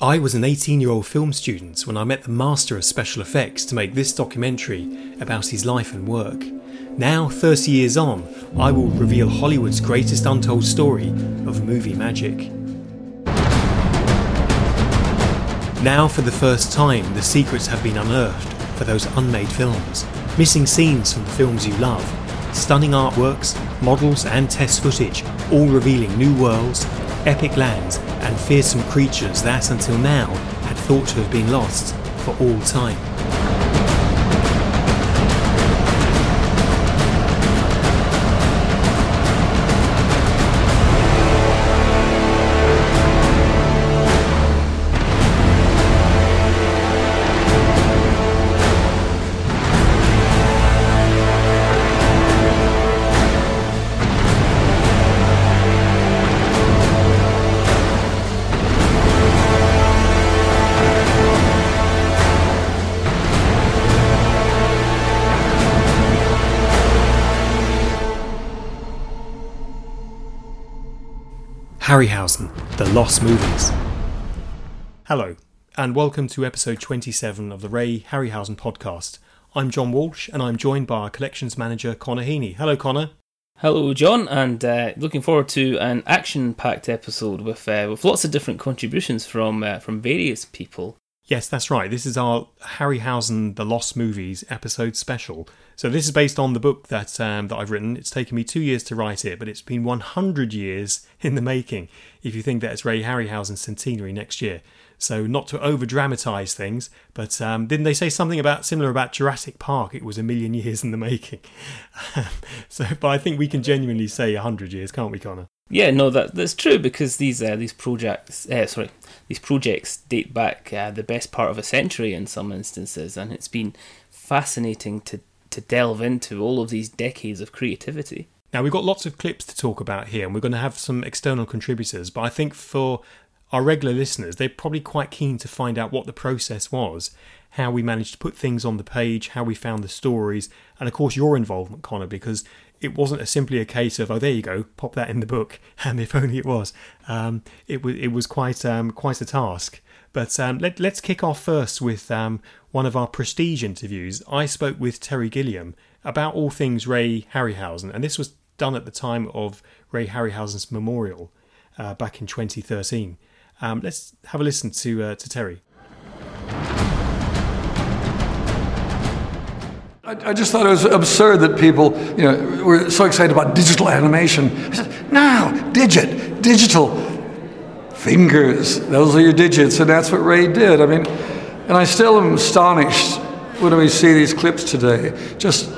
I was an 18 year old film student when I met the master of special effects to make this documentary about his life and work. Now, 30 years on, I will reveal Hollywood's greatest untold story of movie magic. Now, for the first time, the secrets have been unearthed for those unmade films, missing scenes from the films you love, stunning artworks, models, and test footage, all revealing new worlds, epic lands, and fearsome creatures that until now had thought to have been lost for all time. The Lost Movies. Hello, and welcome to episode 27 of the Ray Harryhausen podcast. I'm John Walsh, and I'm joined by our collections manager, Connor Heaney. Hello, Connor. Hello, John, and uh, looking forward to an action-packed episode with uh, with lots of different contributions from uh, from various people. Yes, that's right. This is our Harryhausen The Lost Movies episode special. So this is based on the book that um, that I've written. It's taken me two years to write it, but it's been 100 years in the making. If you think that it's Ray Harryhausen's centenary next year, so not to over dramatise things, but um, didn't they say something about similar about Jurassic Park? It was a million years in the making. so, but I think we can genuinely say 100 years, can't we, Connor? Yeah, no, that that's true because these uh, these projects, uh, sorry, these projects date back uh, the best part of a century in some instances, and it's been fascinating to to delve into all of these decades of creativity. Now we've got lots of clips to talk about here, and we're going to have some external contributors. But I think for our regular listeners, they're probably quite keen to find out what the process was, how we managed to put things on the page, how we found the stories, and of course your involvement, Connor, because it wasn't a simply a case of oh there you go pop that in the book and if only it was. Um, it was it was quite um, quite a task. But um, let, us kick off first with um, one of our prestige interviews. I spoke with Terry Gilliam about all things Ray Harryhausen and this was done at the time of Ray Harryhausen's memorial uh, back in 2013 um, let's have a listen to uh, to Terry I, just thought it was absurd that people, you know, were so excited about digital animation. I said, no, digit, digital, fingers. Those are your digits, and that's what Ray did. I mean, and I still am astonished when we see these clips today. Just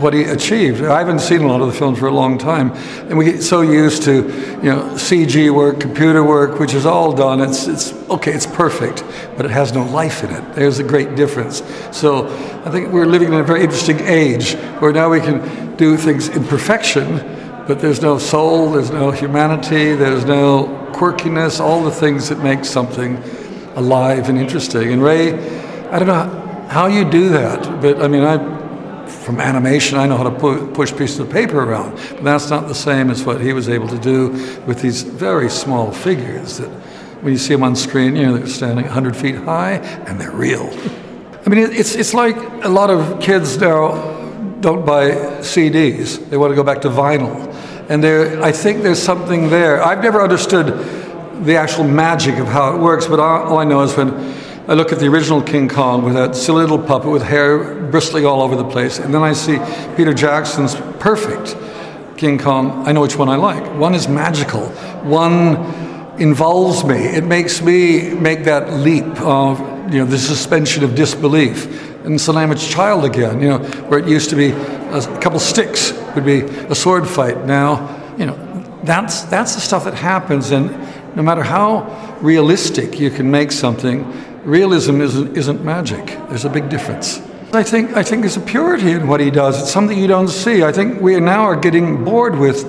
what he achieved. I haven't seen a lot of the films for a long time, and we get so used to, you know, CG work, computer work, which is all done. It's it's okay, it's perfect, but it has no life in it. There's a great difference. So I think we're living in a very interesting age where now we can do things in perfection, but there's no soul, there's no humanity, there's no quirkiness, all the things that make something alive and interesting. And Ray, I don't know how you do that, but I mean, I from animation, I know how to pu- push pieces of paper around, but that's not the same as what he was able to do with these very small figures that when you see them on screen, you know, they're standing 100 feet high and they're real. I mean, it's, it's like a lot of kids now don't buy CDs, they want to go back to vinyl. And there, I think there's something there. I've never understood the actual magic of how it works, but all I know is when I look at the original King Kong with that silly little puppet with hair bristling all over the place, and then I see Peter Jackson's perfect King Kong. I know which one I like. One is magical. One involves me. It makes me make that leap of you know the suspension of disbelief. And so I'm a child again. You know where it used to be a couple sticks would be a sword fight. Now you know that's that's the stuff that happens, and no matter how realistic you can make something, realism isn't, isn't magic. There's a big difference. I think, I think there's a purity in what he does. It's something you don't see. I think we now are getting bored with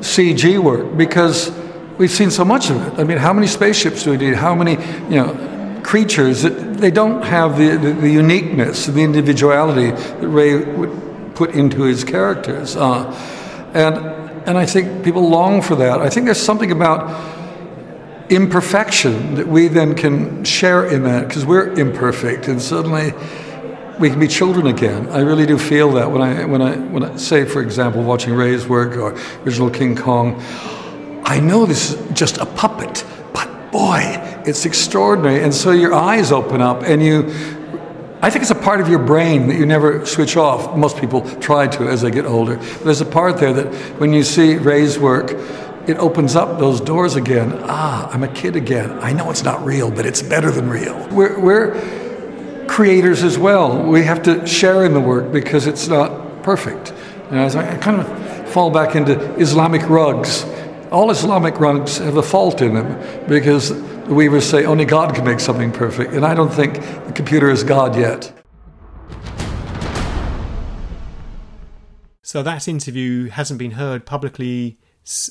CG work because we've seen so much of it. I mean, how many spaceships do we need? How many, you know, creatures that they don't have the, the, the uniqueness, the individuality that Ray would put into his characters. Uh, and, and I think people long for that. I think there's something about imperfection that we then can share in that because we're imperfect and suddenly we can be children again. I really do feel that when I when I when I say, for example, watching Ray's work or original King Kong, I know this is just a puppet, but boy, it's extraordinary. And so your eyes open up and you I think it's a part of your brain that you never switch off. Most people try to as they get older. But there's a part there that when you see Ray's work, it opens up those doors again. Ah, I'm a kid again. I know it's not real, but it's better than real. We're, we're creators as well. We have to share in the work because it's not perfect. And as I kind of fall back into Islamic rugs, all Islamic rugs have a fault in them because the weavers say only God can make something perfect, and I don't think the computer is God yet. So that interview hasn't been heard publicly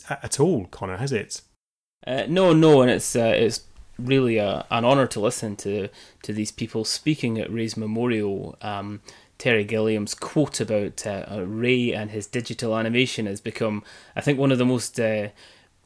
at all, Connor, has it? Uh, no, no, and it's uh, it's really a, an honour to listen to to these people speaking at Ray's memorial. Um, Terry Gilliam's quote about uh, Ray and his digital animation has become, I think, one of the most uh,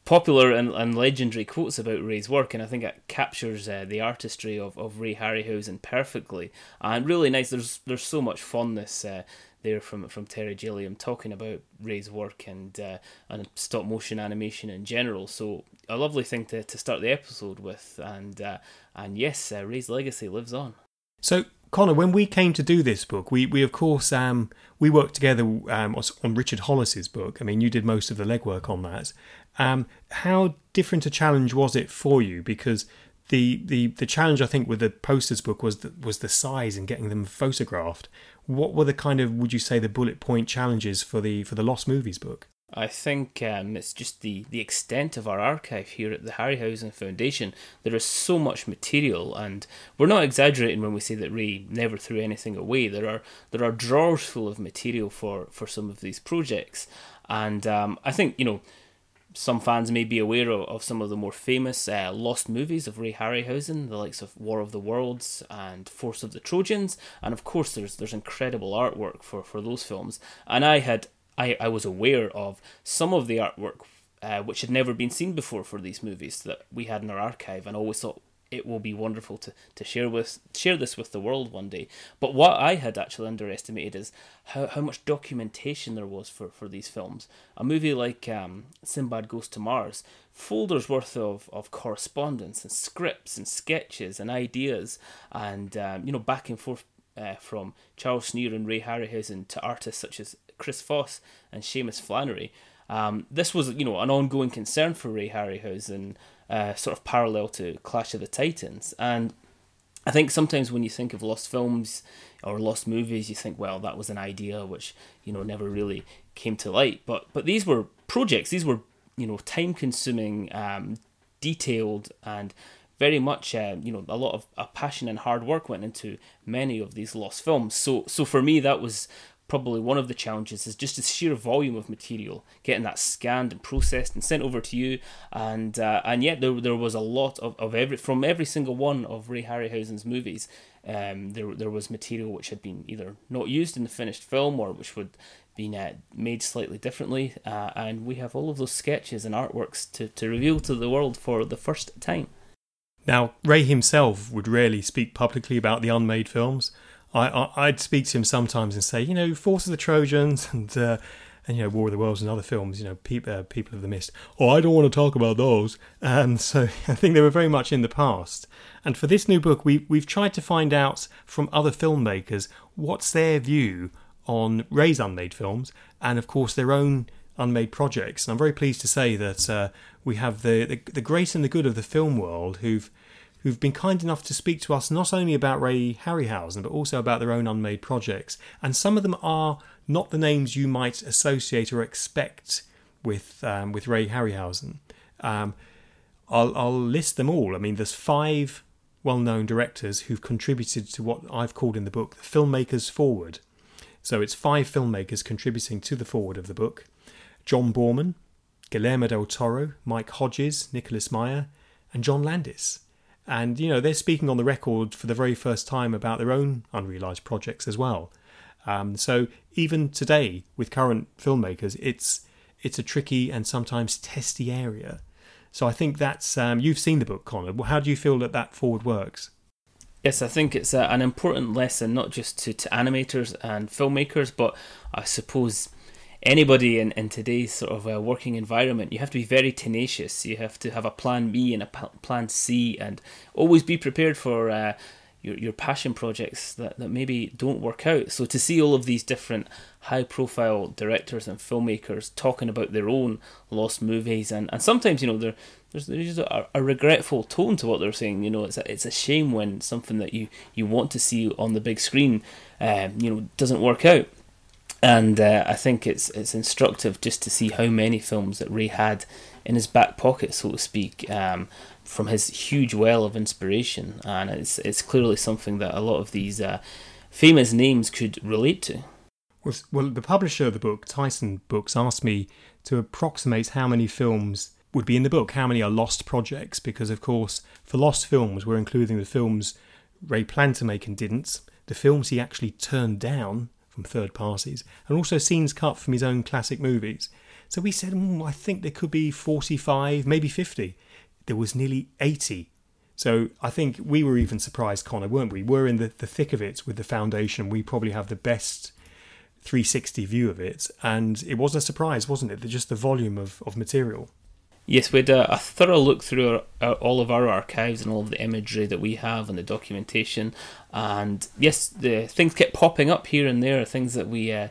popular and, and legendary quotes about Ray's work, and I think it captures uh, the artistry of, of Ray Harryhausen perfectly. And really nice. There's there's so much fondness uh, there from from Terry Gilliam talking about Ray's work and uh, and stop motion animation in general. So a lovely thing to, to start the episode with, and uh, and yes, uh, Ray's legacy lives on. So Connor, when we came to do this book, we, we of course um, we worked together um, on Richard Holliss's book. I mean, you did most of the legwork on that, um, how different a challenge was it for you? Because the, the, the challenge I think with the posters book was the, was the size and getting them photographed. What were the kind of would you say the bullet point challenges for the for the Lost Movies book? I think um, it's just the, the extent of our archive here at the Harryhausen Foundation. There is so much material, and we're not exaggerating when we say that Ray never threw anything away. There are there are drawers full of material for, for some of these projects, and um, I think you know some fans may be aware of, of some of the more famous uh, lost movies of Ray Harryhausen, the likes of War of the Worlds and Force of the Trojans, and of course there's there's incredible artwork for, for those films. And I had I, I was aware of some of the artwork uh, which had never been seen before for these movies that we had in our archive, and always thought it will be wonderful to, to share with share this with the world one day. But what I had actually underestimated is how, how much documentation there was for, for these films. A movie like um, Sinbad Goes to Mars, folders worth of, of correspondence and scripts and sketches and ideas and um, you know back and forth uh, from Charles Schneer and Ray Harryhausen to artists such as Chris Foss and Seamus Flannery. Um, this was, you know, an ongoing concern for Ray Harryhausen uh, sort of parallel to Clash of the Titans. And I think sometimes when you think of lost films or lost movies, you think, well, that was an idea which you know never really came to light. But but these were projects. These were you know time consuming, um, detailed, and very much uh, you know a lot of a passion and hard work went into many of these lost films. So so for me that was probably one of the challenges is just the sheer volume of material, getting that scanned and processed and sent over to you, and uh, and yet there there was a lot of, of every from every single one of Ray Harryhausen's movies. Um, there there was material which had been either not used in the finished film or which would been uh, made slightly differently, uh, and we have all of those sketches and artworks to, to reveal to the world for the first time. Now, Ray himself would rarely speak publicly about the unmade films, I, I would speak to him sometimes and say, you know, Force of the Trojans and uh, and you know War of the Worlds and other films, you know, People uh, People of the Mist. Oh, I don't want to talk about those. And so I think they were very much in the past. And for this new book, we we've tried to find out from other filmmakers what's their view on Ray's unmade films, and of course their own unmade projects. And I'm very pleased to say that uh, we have the, the the great and the good of the film world who've who've been kind enough to speak to us not only about Ray Harryhausen, but also about their own unmade projects. And some of them are not the names you might associate or expect with um, with Ray Harryhausen. Um, I'll, I'll list them all. I mean, there's five well-known directors who've contributed to what I've called in the book the filmmakers foreword. So it's five filmmakers contributing to the foreword of the book: John Boorman, Guillermo del Toro, Mike Hodges, Nicholas Meyer, and John Landis. And, you know, they're speaking on the record for the very first time about their own unrealised projects as well. Um, so even today, with current filmmakers, it's it's a tricky and sometimes testy area. So I think that's um, you've seen the book, Connor. Well how do you feel that that foreword works? Yes, I think it's a, an important lesson not just to, to animators and filmmakers, but I suppose anybody in, in today's sort of uh, working environment, you have to be very tenacious. You have to have a plan B and a plan C, and always be prepared for uh, your your passion projects that, that maybe don't work out. So to see all of these different high profile directors and filmmakers talking about their own lost movies, and, and sometimes you know there there's there's a, a regretful tone to what they're saying. You know, it's a, it's a shame when something that you, you want to see on the big screen, um, you know, doesn't work out. And uh, I think it's it's instructive just to see how many films that Ray had in his back pocket, so to speak, um, from his huge well of inspiration, and it's it's clearly something that a lot of these uh, famous names could relate to. Well, the publisher of the book, Titan Books, asked me to approximate how many films would be in the book. How many are lost projects? Because, of course, for lost films, we're including the films Ray planned to make and didn't, the films he actually turned down from third parties, and also scenes cut from his own classic movies. So we said, mm, I think there could be 45, maybe 50. There was nearly 80. So I think we were even surprised, Connor, weren't we? We're in the, the thick of it with the foundation. We probably have the best 360 view of it. And it wasn't a surprise, wasn't it? Just the volume of, of material. Yes, we had a, a thorough look through our, our, all of our archives and all of the imagery that we have and the documentation. And yes, the things kept popping up here and there, things that we uh,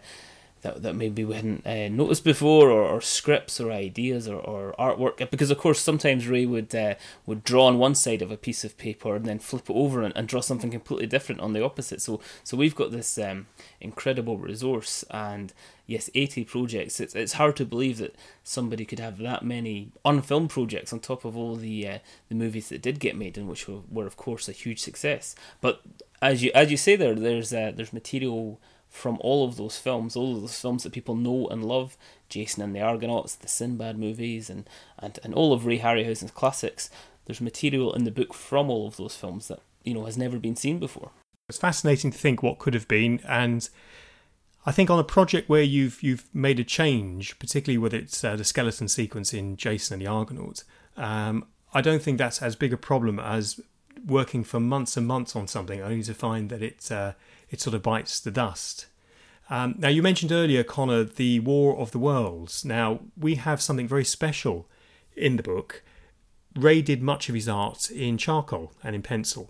that, that maybe we hadn't uh, noticed before, or, or, scripts or ideas or, or artwork. Because of course, sometimes Ray would uh, would draw on one side of a piece of paper and then flip it over and, and draw something completely different on the opposite. So so we've got this um, incredible resource, and yes, eighty projects. It's it's hard to believe that somebody could have that many unfilmed projects on top of all the uh, the movies that did get made and which were, were of course a huge success. But as you as you say there, there's uh, there's material from all of those films, all of those films that people know and love, Jason and the Argonauts, the Sinbad movies, and, and, and all of Ray Harryhausen's classics. There's material in the book from all of those films that you know has never been seen before. It's fascinating to think what could have been, and I think on a project where you've you've made a change, particularly with its uh, the skeleton sequence in Jason and the Argonauts, um, I don't think that's as big a problem as working for months and months on something only to find that it uh, it sort of bites the dust. Um, now, you mentioned earlier, Connor, the War of the Worlds. Now, we have something very special in the book. Ray did much of his art in charcoal and in pencil.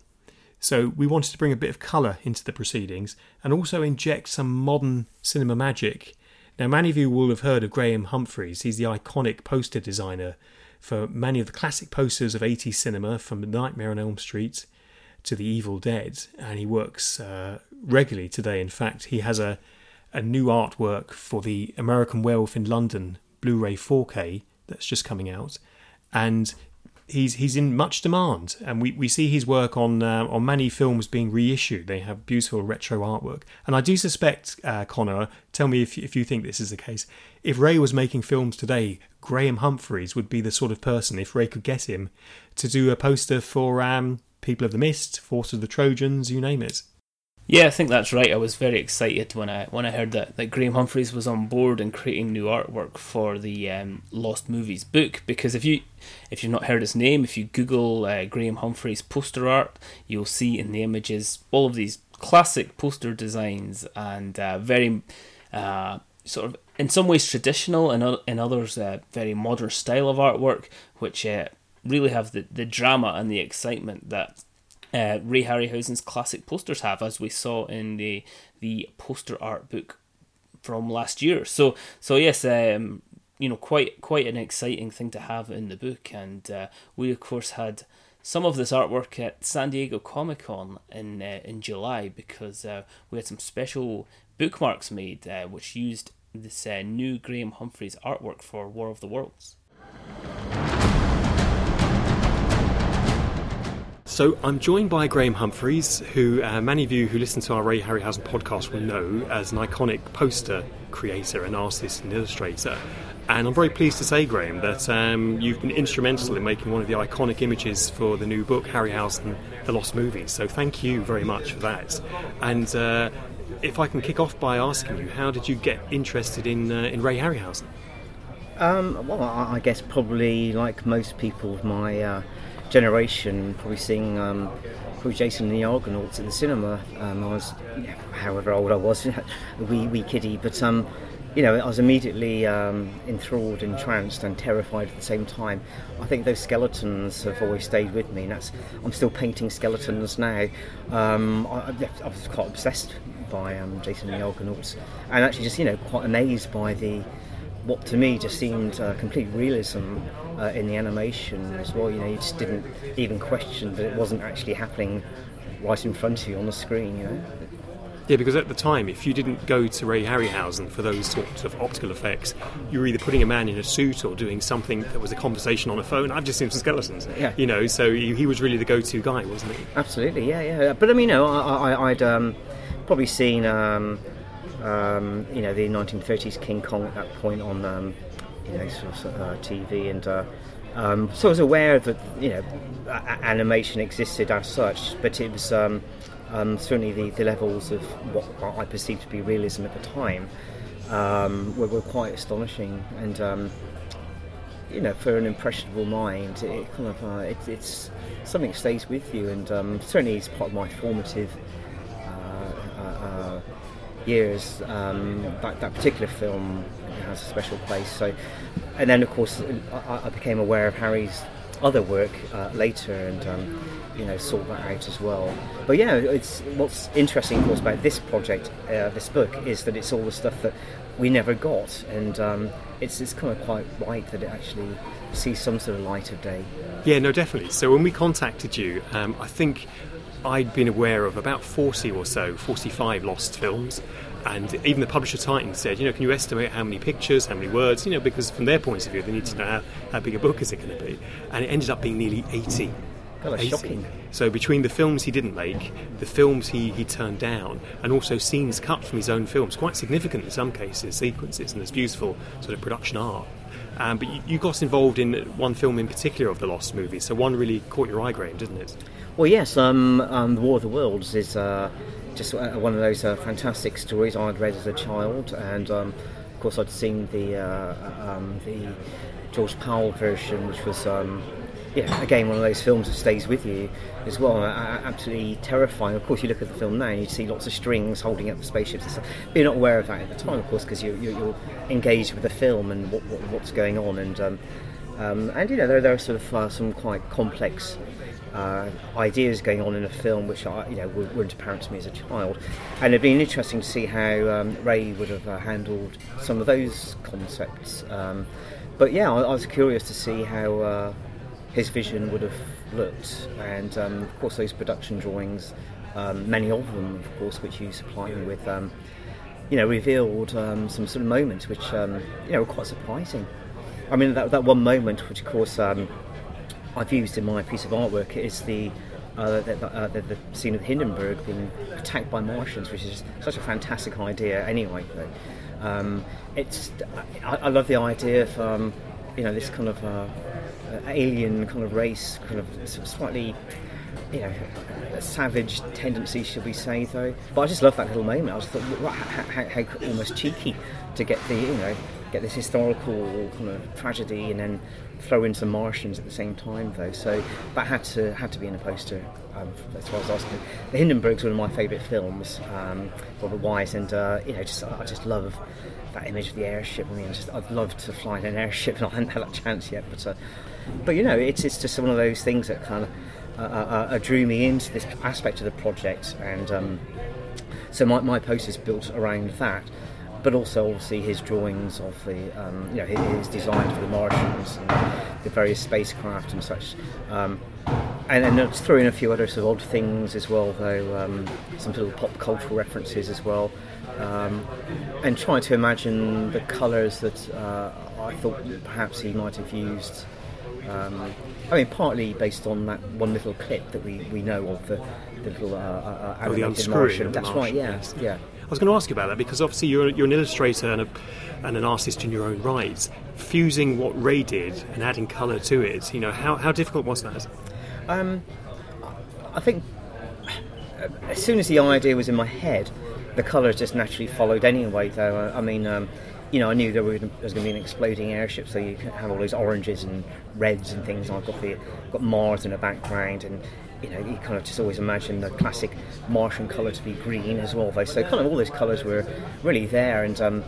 So we wanted to bring a bit of colour into the proceedings and also inject some modern cinema magic. Now, many of you will have heard of Graham Humphreys. He's the iconic poster designer for many of the classic posters of 80s cinema from Nightmare on Elm Street to The Evil Dead, and he works uh, regularly today. In fact, he has a, a new artwork for the American Werewolf in London Blu ray 4K that's just coming out, and he's he's in much demand, and we, we see his work on uh, on many films being reissued. They have beautiful retro artwork, and I do suspect, uh, Connor, tell me if if you think this is the case. If Ray was making films today, Graham Humphreys would be the sort of person, if Ray could get him, to do a poster for um, People of the Mist, Force of the Trojans, you name it. Yeah, I think that's right. I was very excited when I when I heard that, that Graham Humphreys was on board and creating new artwork for the um, Lost Movies book. Because if you if you've not heard his name, if you Google uh, Graham Humphreys poster art, you'll see in the images all of these classic poster designs and uh, very uh, sort of in some ways traditional and in others uh, very modern style of artwork, which uh, really have the, the drama and the excitement that uh, Ray Harryhausen's classic posters have, as we saw in the the poster art book from last year. So so yes, um, you know, quite quite an exciting thing to have in the book, and uh, we of course had some of this artwork at San Diego Comic Con in uh, in July because uh, we had some special bookmarks made uh, which used this uh, new Graham Humphreys artwork for War of the Worlds. So I'm joined by Graham Humphreys, who uh, many of you who listen to our Ray Harryhausen podcast will know as an iconic poster creator and artist and illustrator. And I'm very pleased to say, Graham, that um, you've been instrumental in making one of the iconic images for the new book, Harryhausen, The Lost Movies. So thank you very much for that. And uh, if I can kick off by asking you, how did you get interested in, uh, in Ray Harryhausen? Um, well, I, I guess probably like most people of my uh, generation, probably seeing um, probably Jason and the Argonauts at the cinema. Um, I was, yeah, however old I was, wee wee kiddie, but um, you know, I was immediately um, enthralled, entranced, and terrified at the same time. I think those skeletons have always stayed with me, and that's I'm still painting skeletons now. Um, I, I, was quite obsessed by um, Jason and the Argonauts, and actually just you know quite amazed by the what to me just seemed uh, complete realism uh, in the animation as well. You know, you just didn't even question that it wasn't actually happening right in front of you on the screen. You know. Yeah, because at the time, if you didn't go to Ray Harryhausen for those sorts of optical effects, you were either putting a man in a suit or doing something that was a conversation on a phone. I've just seen some skeletons. Yeah. You know, so he, he was really the go-to guy, wasn't he? Absolutely, yeah, yeah. But I mean, you know, I, would um, probably seen, um, um, you know, the 1930s King Kong at that point on, um, you know, sort of uh, TV, and uh, um, so I was aware that you know a- animation existed as such, but it was um, um, certainly the, the levels of what I perceived to be realism at the time um, were, were, quite astonishing. And you know, for an impressionable mind, it, kind of uh, it, it's something stays with you, and certainly it's part of my formative years. Um, that, that particular film has a special place. So, and then of course I, I became aware of Harry's other work uh, later, and um, you know sort that out as well. But yeah, it's what's interesting, of course, about this project, uh, this book, is that it's all the stuff that we never got, and um, it's it's kind of quite right that it actually sees some sort of light of day. Yeah, no, definitely. So when we contacted you, um, I think I'd been aware of about 40 or so, 45 lost films. And even the publisher Titan said, you know, can you estimate how many pictures, how many words, you know, because from their point of view, they need to know how, how big a book is it going to be. And it ended up being nearly 80 God, that's shocking. So between the films he didn't make, the films he, he turned down, and also scenes cut from his own films, quite significant in some cases, sequences, and there's beautiful sort of production art. Um, but you, you, got involved in one film in particular of the Lost movies, so one really caught your eye, Graham, didn't it? Well, yes. Um, um, the War of the Worlds is uh, just uh, one of those uh, fantastic stories I'd read as a child, and um, of course I'd seen the uh, um, the George Pal version, which was um, yeah, again, one of those films that stays with you as well. absolutely terrifying. Of course, you look at the film now and you see lots of strings holding up the spaceships and stuff. But you're not aware of that at the time, of course, because you're, you're, engaged with the film and what, what, what's going on. And um, and you know, there, there are sort of uh, some quite complex uh, ideas going on in a film which I, you know weren't apparent to me as a child, and it'd been interesting to see how um, Ray would have uh, handled some of those concepts. Um, but yeah, I, I, was curious to see how uh, his vision would have looked. And um, of course, those production drawings, um, many of them, of course, which you supplied me with, um, you know, revealed um, some sort of moments which you know were quite surprising. I mean, that, that one moment, which of course I've used in my piece of artwork, is the uh, the, uh, the, the, scene of Hindenburg being attacked by Martians, which is such a fantastic idea. Anyway, um, it's I, I, love the idea of um, you know this kind of uh, alien kind of race, kind of slightly, you know, savage tendencies, should we say, though. But I just love that little moment. I just thought, how, how, how almost cheeky to get the, you know, get this historical kind of tragedy and then throw in some Martians at the same time, though. So that had to had to be in a poster. Um, as far as asking, the Hindenburg's one of my favourite films, um, Robert Wise, and uh, you know, just I just love that image of the airship. I mean, just I'd love to fly in an airship, and I haven't had that chance yet. But uh, but you know, it's it's just one of those things that kind of uh, uh, uh, drew me into this aspect of the project, and um, so my my post is built around that. But also, obviously, his drawings of the, um, you know, his, his design for the Martians and the various spacecraft and such. Um, and then let's throw in a few other sort of odd things as well, though um, some sort of pop cultural references as well, um, and trying to imagine the colours that uh, I thought perhaps he might have used um, I mean, partly based on that one little clip that we, we know of the, the little uh, uh, uh oh, the Martian. That's Martian, right. Yeah, yes. yeah. I was going to ask you about that because obviously you're, you're an illustrator and, a, and an artist in your own right. Fusing what Ray did and adding colour to it, you know, how, how difficult was that? Um, I think as soon as the idea was in my head, the colours just naturally followed anyway. Though I mean, um, you know, I knew there, was going to be an exploding airship, so you have all these oranges and reds and things. I've got the got Mars in the background, and you know, you kind of just always imagine the classic Martian colour to be green as well. Though, so kind of all those colours were really there, and um,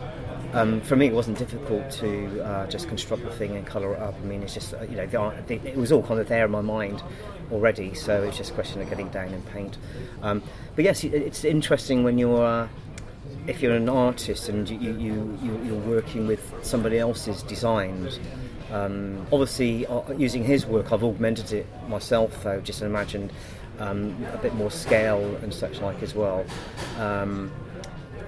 um, for me, it wasn't difficult to uh, just construct the thing and colour it up. I mean, it's just you know, the, the, it was all kind of there in my mind already, so it's just a question of getting down and paint. Um, but yes, it's interesting when you're. Uh, if you're an artist and you, you, you, are working with somebody else's designs, um, obviously uh, using his work, I've augmented it myself, though, just imagined um, a bit more scale and such like as well. Um,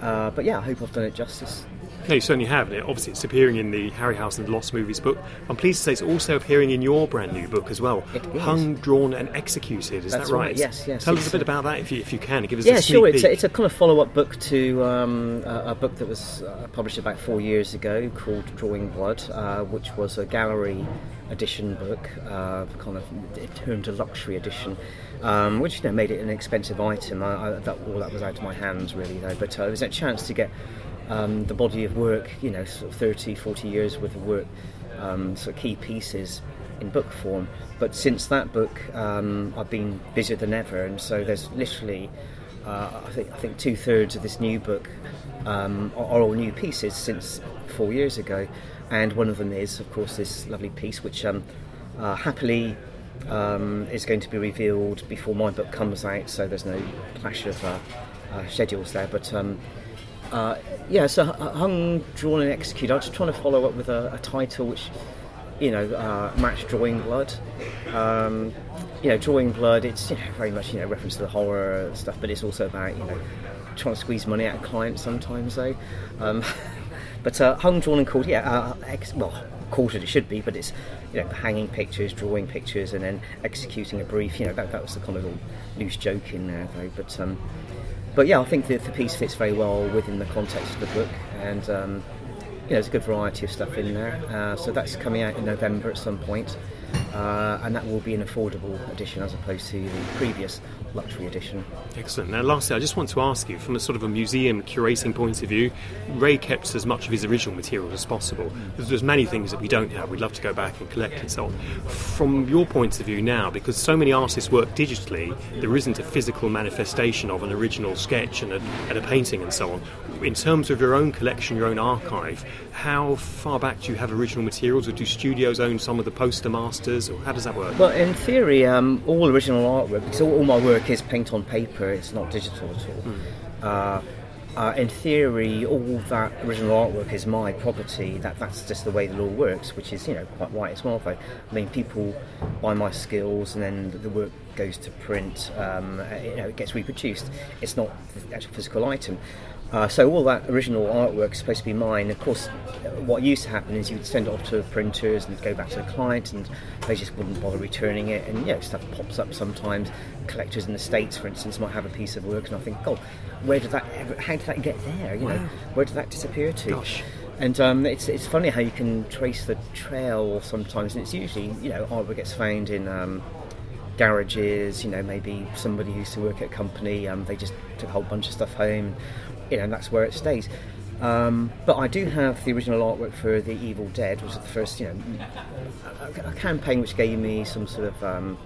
uh, but yeah, I hope I've done it justice. No, you certainly have. It, obviously, it's appearing in the Harry Harryhausen the Lost Movies book. I'm pleased to say it's also appearing in your brand new book as well. Hung, Drawn, and Executed. Is That's that right? right? Yes, yes. Tell us a bit about that if you, if you can. Give us yeah, a sure. It's a, it's a, kind of follow up book to um, a, a, book that was uh, published about four years ago called Drawing Blood, uh, which was a gallery edition book, uh, kind of termed a luxury edition. Um, which you know made it an expensive item. I, I, that, all that was out of my hands, really, though. But uh, it was a chance to get um, the body of work, you know, sort of 30, 40 years worth of work, um, sort of key pieces in book form. But since that book, um, I've been busier than ever, and so there's literally, uh, I think, I think two thirds of this new book um, are, all new pieces since four years ago, and one of them is, of course, this lovely piece, which um, uh, happily. Um, is going to be revealed before my book comes out, so there's no clash of uh, uh, schedules there. But um, uh, yeah, so hung, drawn, and executed. I was just trying to follow up with a, a title which, you know, uh, matched Drawing Blood. Um, you know, Drawing Blood. It's you know very much you know reference to the horror stuff, but it's also about you know trying to squeeze money out of clients sometimes though. Um, but uh, hung, drawn, and called. Yeah, uh, ex- well, quartered it should be, but it's you know hanging pictures, drawing pictures, and then executing a brief. You know that, that was the kind of loose joke in there though. But um, but yeah, I think the, the piece fits very well within the context of the book, and um, you know, there's a good variety of stuff in there. Uh, so that's coming out in November at some point uh, and that will be an affordable edition as opposed to the previous luxury edition. Excellent. Now, lastly, I just want to ask you, from a sort of a museum curating point of view, Ray kept as much of his original material as possible. There's, many things that we don't have. We'd love to go back and collect and so on. From your point of view now, because so many artists work digitally, there isn't a physical manifestation of an original sketch and a, and a painting and so on. In terms of your own collection, your own archive, how far back do you have original materials, or do studios own some of the poster masters, or how does that work? Well, in theory, um, all original artwork, because all, all, my work is paint on paper, it's not digital at all. Mm. Uh, uh, in theory, all that original artwork is my property. That that's just the way the law works, which is you know quite right as well. Though I mean, people buy my skills, and then the work goes to print. Um, you know, it gets reproduced. It's not the actual physical item. Uh, so all that original artwork is supposed to be mine. Of course, what used to happen is you'd send it off to printers and go back to the client, and they just wouldn't bother returning it. And you know, stuff pops up sometimes. Collectors in the states, for instance, might have a piece of work, and I think, oh, where did that? Ever, how did that get there? You know, where did that disappear to? Gosh. And um, it's it's funny how you can trace the trail sometimes, and it's usually you know artwork gets found in. Um, garages, you know, maybe somebody used to work at a company, um, they just took a whole bunch of stuff home, you know, that's where it stays. Um, but I do have the original artwork for The Evil Dead, which was the first, you know, a, a campaign which gave me some sort of um,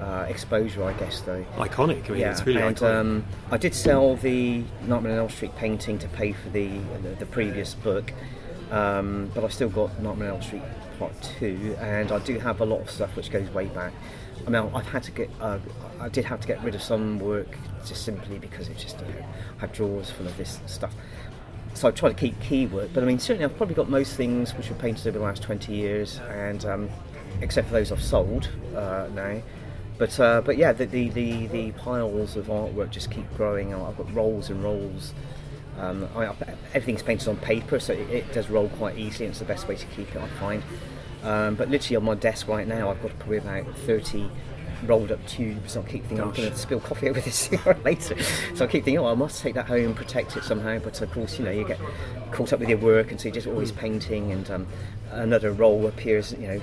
uh, exposure, I guess, though. Iconic, I mean, yeah. it's really and, iconic. Um, I did sell the Nightmare on Elm Street painting to pay for the the, the previous book, um, but I still got Nightmare on Elm Street Part 2, and I do have a lot of stuff which goes way back. I mean, I've had to get, uh, I did have to get rid of some work just simply because it just know, had drawers full of this stuff. So I try to keep key work, but I mean, certainly I've probably got most things which were painted over the last 20 years, and um, except for those I've sold uh, now. But uh, but yeah, the, the, the, the, piles of artwork just keep growing. I've got rolls and rolls. Um, I, everything's painted on paper, so it, it, does roll quite easily. And it's the best way to keep it, I find. Um, but literally on my desk right now, I've got probably about 30 rolled up tubes. I keep thinking Gosh. I'm going to spill coffee over this later. So I keep thinking, oh, I must take that home and protect it somehow. But of course, you know, you get caught up with your work, and so you're just always mm. painting, and um, another roll appears, you know,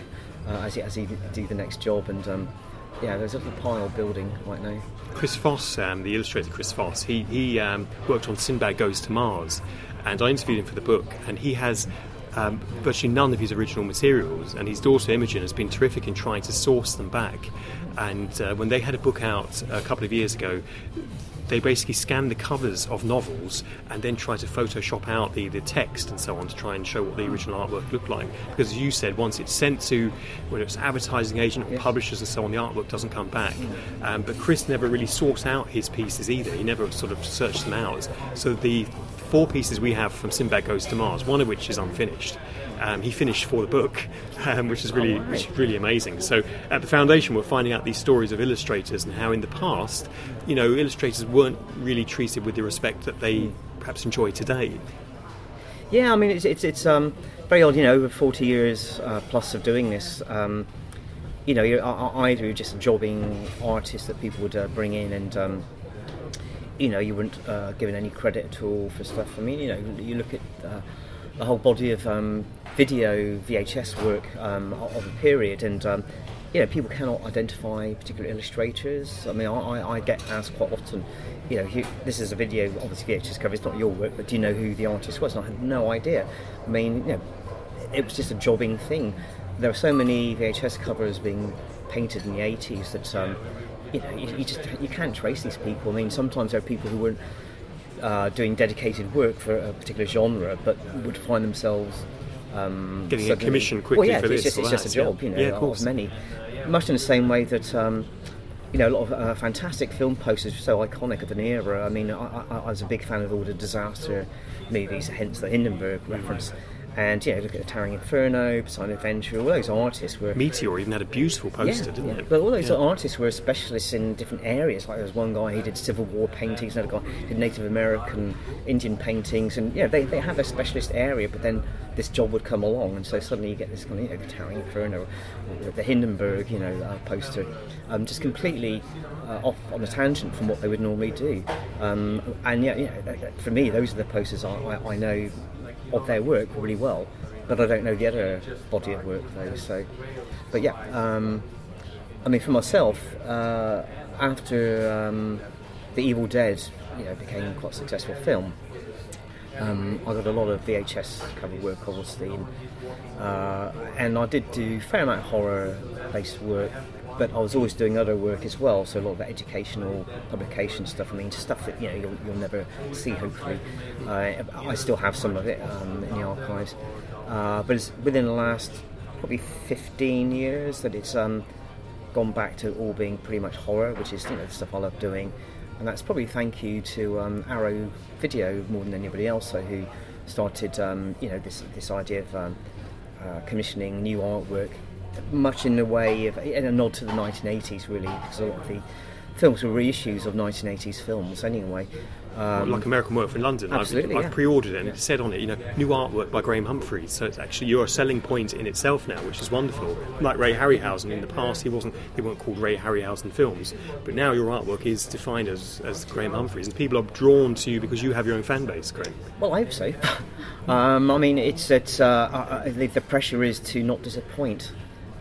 uh, as, you, as you do the next job. And um, yeah, there's a little pile building right now. Chris Foss, um, the illustrator Chris Foss, he, he um, worked on Sinbad Goes to Mars and I interviewed him for the book, and he has um, virtually none of his original materials, and his daughter Imogen has been terrific in trying to source them back. And uh, when they had a book out a couple of years ago, they basically scan the covers of novels and then try to Photoshop out the, the text and so on to try and show what the original artwork looked like. Because as you said, once it's sent to whether it's advertising agent or publishers and so on, the artwork doesn't come back. Um, but Chris never really sought out his pieces either. He never sort of searched them out. So the four pieces we have from Sinbad Goes to Mars, one of which is unfinished. Um, he finished for the book, um, which is really, which is really amazing. So at the foundation, we're finding out these stories of illustrators and how in the past, you know, illustrators weren't really treated with the respect that they perhaps enjoy today. Yeah, I mean, it's it's, it's um, very odd. You know, over forty years uh, plus of doing this, um, you know, you're either just jobbing artists that people would uh, bring in, and um, you know, you weren't uh, given any credit at all for stuff. I mean, you know, you look at uh, the whole body of um, video VHS work um, of the period, and um, you know, people cannot identify particular illustrators. I mean, I, I get asked quite often, you know, this is a video, obviously VHS cover, it's not your work, but do you know who the artist was? And I had no idea. I mean, you know, it was just a jobbing thing. There are so many VHS covers being painted in the 80s that, um, you know, you, you, just you can't trace these people. I mean, sometimes there are people who weren't uh, doing dedicated work for a particular genre, but would find themselves um, getting a commission quickly well, yeah, for it's this. Just, it's just a job, yeah. you know, yeah, of, course. of many. Much in the same way that. Um, you know, a lot of uh, fantastic film posters so iconic of an era. I mean, I, I, I, was a big fan of all the disaster movies, hence the Hindenburg reference. And you know, look at the Towering Inferno, Poseidon Adventure, all those artists were. Meteor even had a beautiful poster, yeah, didn't yeah. it? But all those yeah. artists were specialists in different areas. Like there was one guy who did Civil War paintings, another guy did Native American, Indian paintings, and yeah, they, they have a specialist area. But then this job would come along, and so suddenly you get this kind of you know, the Towering Inferno, the Hindenburg, you know, uh, poster, um, just completely uh, off on a tangent from what they would normally do. Um, and yeah, you know, for me, those are the posters I, I, I know of their work really well but I don't know the other body of work though. So, but yeah, um, I mean, for myself, uh, after um, the Evil Dead, you know, became quite a successful film. Um, I got a lot of VHS cover work, obviously, and, uh, and I did do fair amount of horror-based work but I was always doing other work as well, so a lot of educational publication stuff. I mean, stuff that you know you'll, you'll never see. Hopefully, uh, I still have some of it um, in the archives, uh, but it's within the last probably 15 years that it's um, gone back to all being pretty much horror, which is you know the stuff I love doing, and that's probably thank you to um, Arrow Video more than anybody else, so who started um, you know this this idea of um, uh, commissioning new artwork much in the way of in a nod to the 1980s, really, because a lot of the films were reissues of 1980s films anyway. Um, like American Werewolf in London. Absolutely, I've, yeah. I've pre-ordered it and it said on it, you know, new artwork by Graham Humphreys. So it's actually you're a selling point in itself now, which is wonderful. Like Ray Harryhausen in the past, he wasn't they weren't called Ray Harryhausen films, but now your artwork is defined as, as Graham Humphreys, and people are drawn to you because you have your own fan base, Graham. Well, I hope so. um, I mean, it's it's uh, I think the pressure is to not disappoint.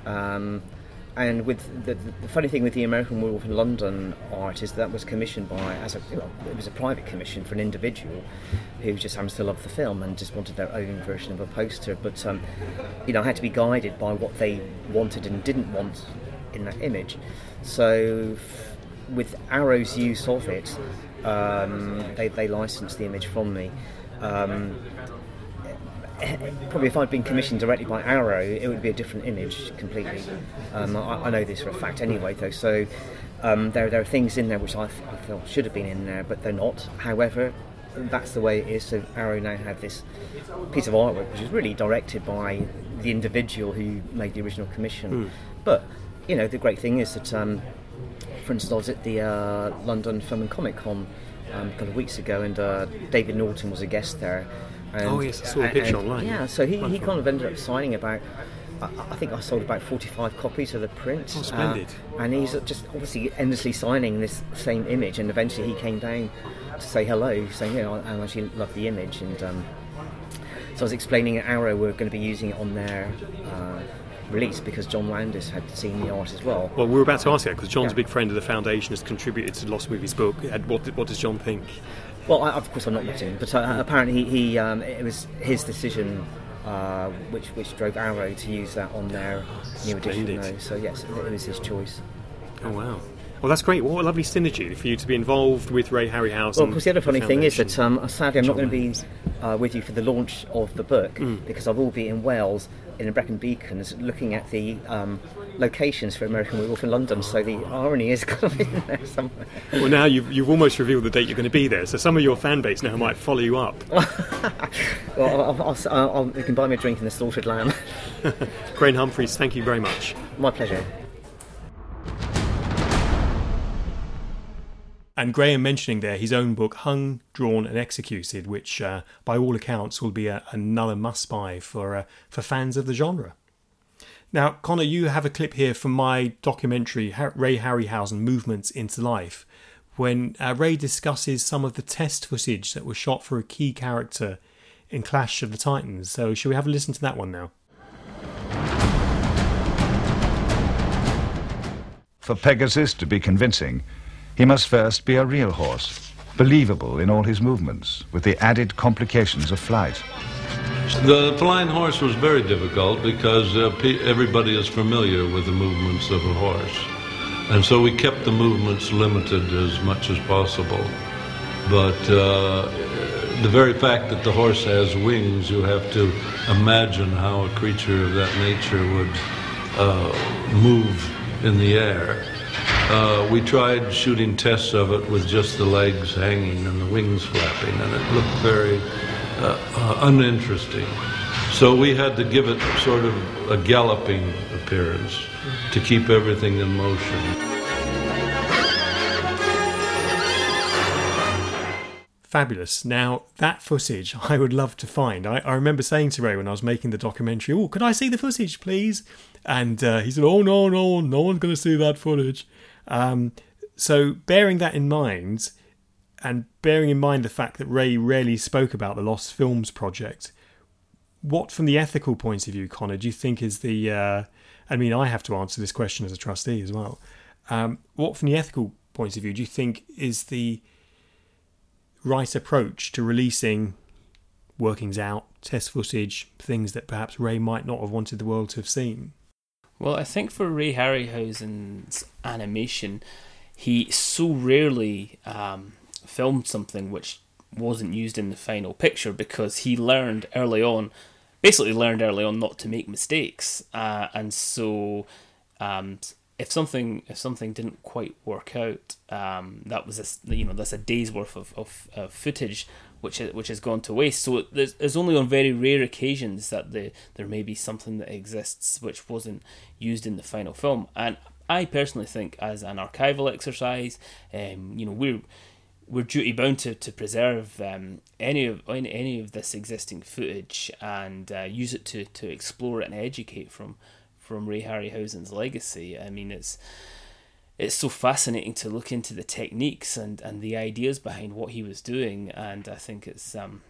Um, and with the, the, funny thing with the American Werewolf in London art is that was commissioned by as a know, it was a private commission for an individual who just happens to love the film and just wanted their own version of a poster. But um, you know, I had to be guided by what they wanted and didn't want in that image. So with Arrow's use of it, um, they, they licensed the image from me. Um, probably if I'd been commissioned directly by Arrow, it would be a different image completely. Um, I, I, know this for a fact anyway, though. So um, there, there are things in there which I, I felt should have been in there, but they're not. However, that's the way it is. So Arrow now have this piece of artwork, which is really directed by the individual who made the original commission. Mm. But you know, the great thing is that, um, for instance, I was at the uh, London Film and Comic Con um, a couple of weeks ago, and uh, David Norton was a guest there. And, oh yes, I saw a picture and, online. Yeah, so he, he kind of ended up signing about. I, I think I sold about 45 copies of the print. Oh, splendid. Uh, and he's just obviously endlessly signing this same image, and eventually he came down to say hello, saying, you know, I actually love the image. And um, so I was explaining at Arrow we're going to be using it on their uh, release because John Landis had seen the art as well. Well, we were about to ask that because John's Yeah. a big friend of the foundation, has contributed to Lost Movies book. What, what does John think? Well, I, of course, I'm not him, but uh, apparently he, he um, it was his decision uh, which which drove Arrow to use that on their new edition. Though. So yes, it was his choice. Oh wow. Well, that's great. What a lovely synergy for you to be involved with Ray Harryhausen. Well, of course, the other funny thing is that um, sadly I'm not going to be uh, with you for the launch of the book Mm. because I will be in Wales in the Brecon Beacons looking at the um, locations for American Werewolf in London. So the irony is going to be in there somewhere. Well, now you've, you've almost revealed the date you're going to be there, so some of your fan base now might follow you up. Well, I'll, I'll, I'll, I'll, you can buy me a drink in the Slaughtered Lamb. Graham Humphreys, thank you very much. My pleasure. And Graham mentioning there his own book, Hung, Drawn and Executed, which uh, by all accounts will be a, another must buy for, uh, for fans of the genre. Now, Connor, you have a clip here from my documentary, Ray Harryhausen Movements into Life, when uh, Ray discusses some of the test footage that was shot for a key character in Clash of the Titans. So, shall we have a listen to that one now? For Pegasus to be convincing, he must first be a real horse, believable in all his movements, with the added complications of flight. The flying horse was very difficult because uh, everybody is familiar with the movements of a horse. And so we kept the movements limited as much as possible. But uh, the very fact that the horse has wings, you have to imagine how a creature of that nature would uh, move in the air. Uh, we tried shooting tests of it with just the legs hanging and the wings flapping, and it looked very uh, uh, uninteresting. So we had to give it sort of a galloping appearance to keep everything in motion. Fabulous. Now, that footage I would love to find. I, I remember saying to Ray when I was making the documentary, Oh, could I see the footage, please? And uh, he said, Oh, no, no, no one's going to see that footage. Um, so, bearing that in mind, and bearing in mind the fact that Ray rarely spoke about the Lost Films project, what, from the ethical point of view, Connor, do you think is the. Uh, I mean, I have to answer this question as a trustee as well. Um, what, from the ethical point of view, do you think is the right approach to releasing workings out, test footage, things that perhaps Ray might not have wanted the world to have seen? Well, I think for Ray Harryhausen's animation, he so rarely um, filmed something which wasn't used in the final picture because he learned early on, basically learned early on not to make mistakes, uh, and so um, if something if something didn't quite work out, um, that was a, you know that's a day's worth of, of, of footage which which has gone to waste. So there's, it's only on very rare occasions that the, there may be something that exists which wasn't used in the final film. And I personally think, as an archival exercise, um, you know, we're we're duty bound to, to preserve um, any of any, any of this existing footage and uh, use it to, to explore and educate from from Ray Harryhausen's legacy. I mean, it's it's so fascinating to look into the techniques and, and the ideas behind what he was doing, and I think it's um,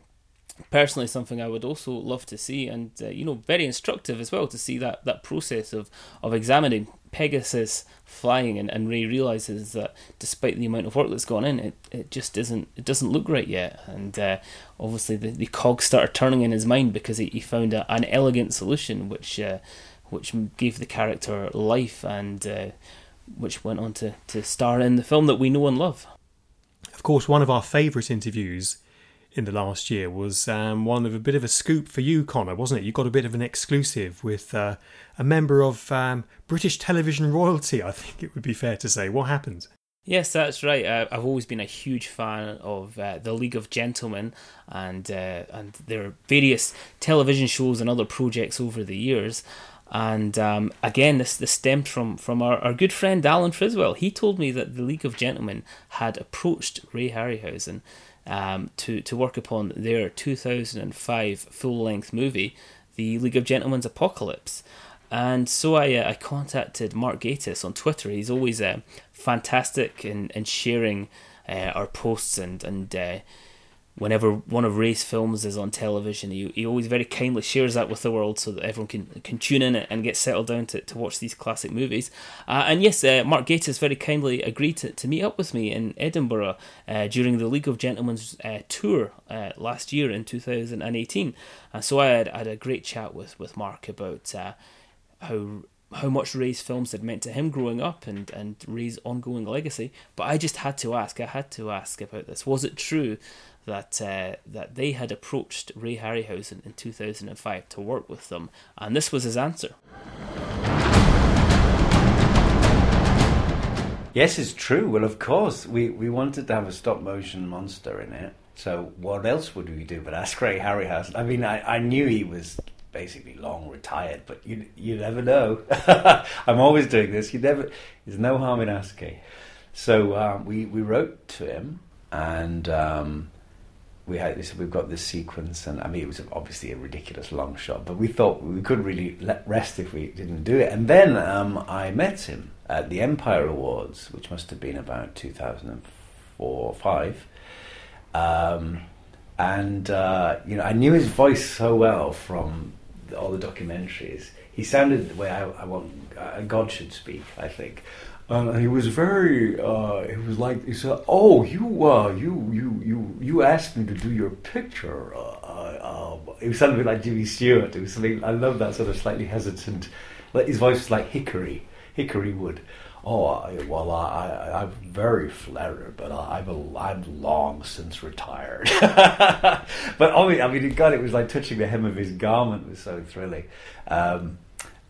personally something I would also love to see, and uh, you know, very instructive as well to see that, that process of, of examining Pegasus flying, and, and Ray realizes that despite the amount of work that's gone in, it, it just isn't it doesn't look right yet, and uh, obviously the, the cogs started turning in his mind because he, he found a, an elegant solution which uh, which gave the character life and uh, which went on to, to star in the film that we know and love. Of course, one of our favourite interviews in the last year was um, one of a bit of a scoop for you, Connor, wasn't it? You got a bit of an exclusive with uh, a member of um, British television royalty, I think it would be fair to say. What happened? Yes, that's right. Uh, I've always been a huge fan of uh, the League of Gentlemen and uh, and their various television shows and other projects over the years. And um, again, this this stemmed from from our, our good friend Alan Friswell. He told me that the League of Gentlemen had approached Ray Harryhausen um, to to work upon their 2005 full length movie, The League of Gentlemen's Apocalypse. And so I, uh, I contacted Mark Gatiss on Twitter. He's always uh, fantastic in, in sharing uh, our posts and and uh, whenever one of Ray's films is on television, he, he always very kindly shares that with the world so that everyone can, can tune in and get settled down to, to watch these classic movies. Uh, and yes, uh, Mark Gatiss very kindly agreed to, to meet up with me in Edinburgh uh, during the League of Gentlemen's uh, tour uh, last year in 2018. And so I had, had a great chat with, with Mark about uh, how how much Ray's films had meant to him growing up and, and Ray's ongoing legacy. But I just had to ask, I had to ask about this. Was it true that uh, that they had approached Ray Harryhausen in 2005 to work with them? And this was his answer. Yes, it's true. Well, of course, we, we wanted to have a stop motion monster in it. So what else would we do but ask Ray Harryhausen? I mean, I, I knew he was basically long retired, but you you never know. I'm always doing this. You never. There's no harm in asking. So um, we we wrote to him, and um, we had. We've got this sequence, and I mean, it was obviously a ridiculous long shot, but we thought we couldn't really rest if we didn't do it. And then um, I met him at the Empire Awards, which must have been about 2004 or five. Um, and uh, you know, I knew his voice so well from all the documentaries. He sounded the way I, I want uh, God should speak. I think. Uh, he was very. Uh, he was like he said, "Oh, you, uh, you, you, you, you asked me to do your picture." Uh, uh, um, it was something like Jimmy Stewart. It was something. I love that sort of slightly hesitant. Like his voice was like hickory, hickory wood. Oh, I, well, I, I, am very flattered, but I, am I'm long since retired. but obviously, I mean, God, it was like touching the hem of his garment was so thrilling. Um,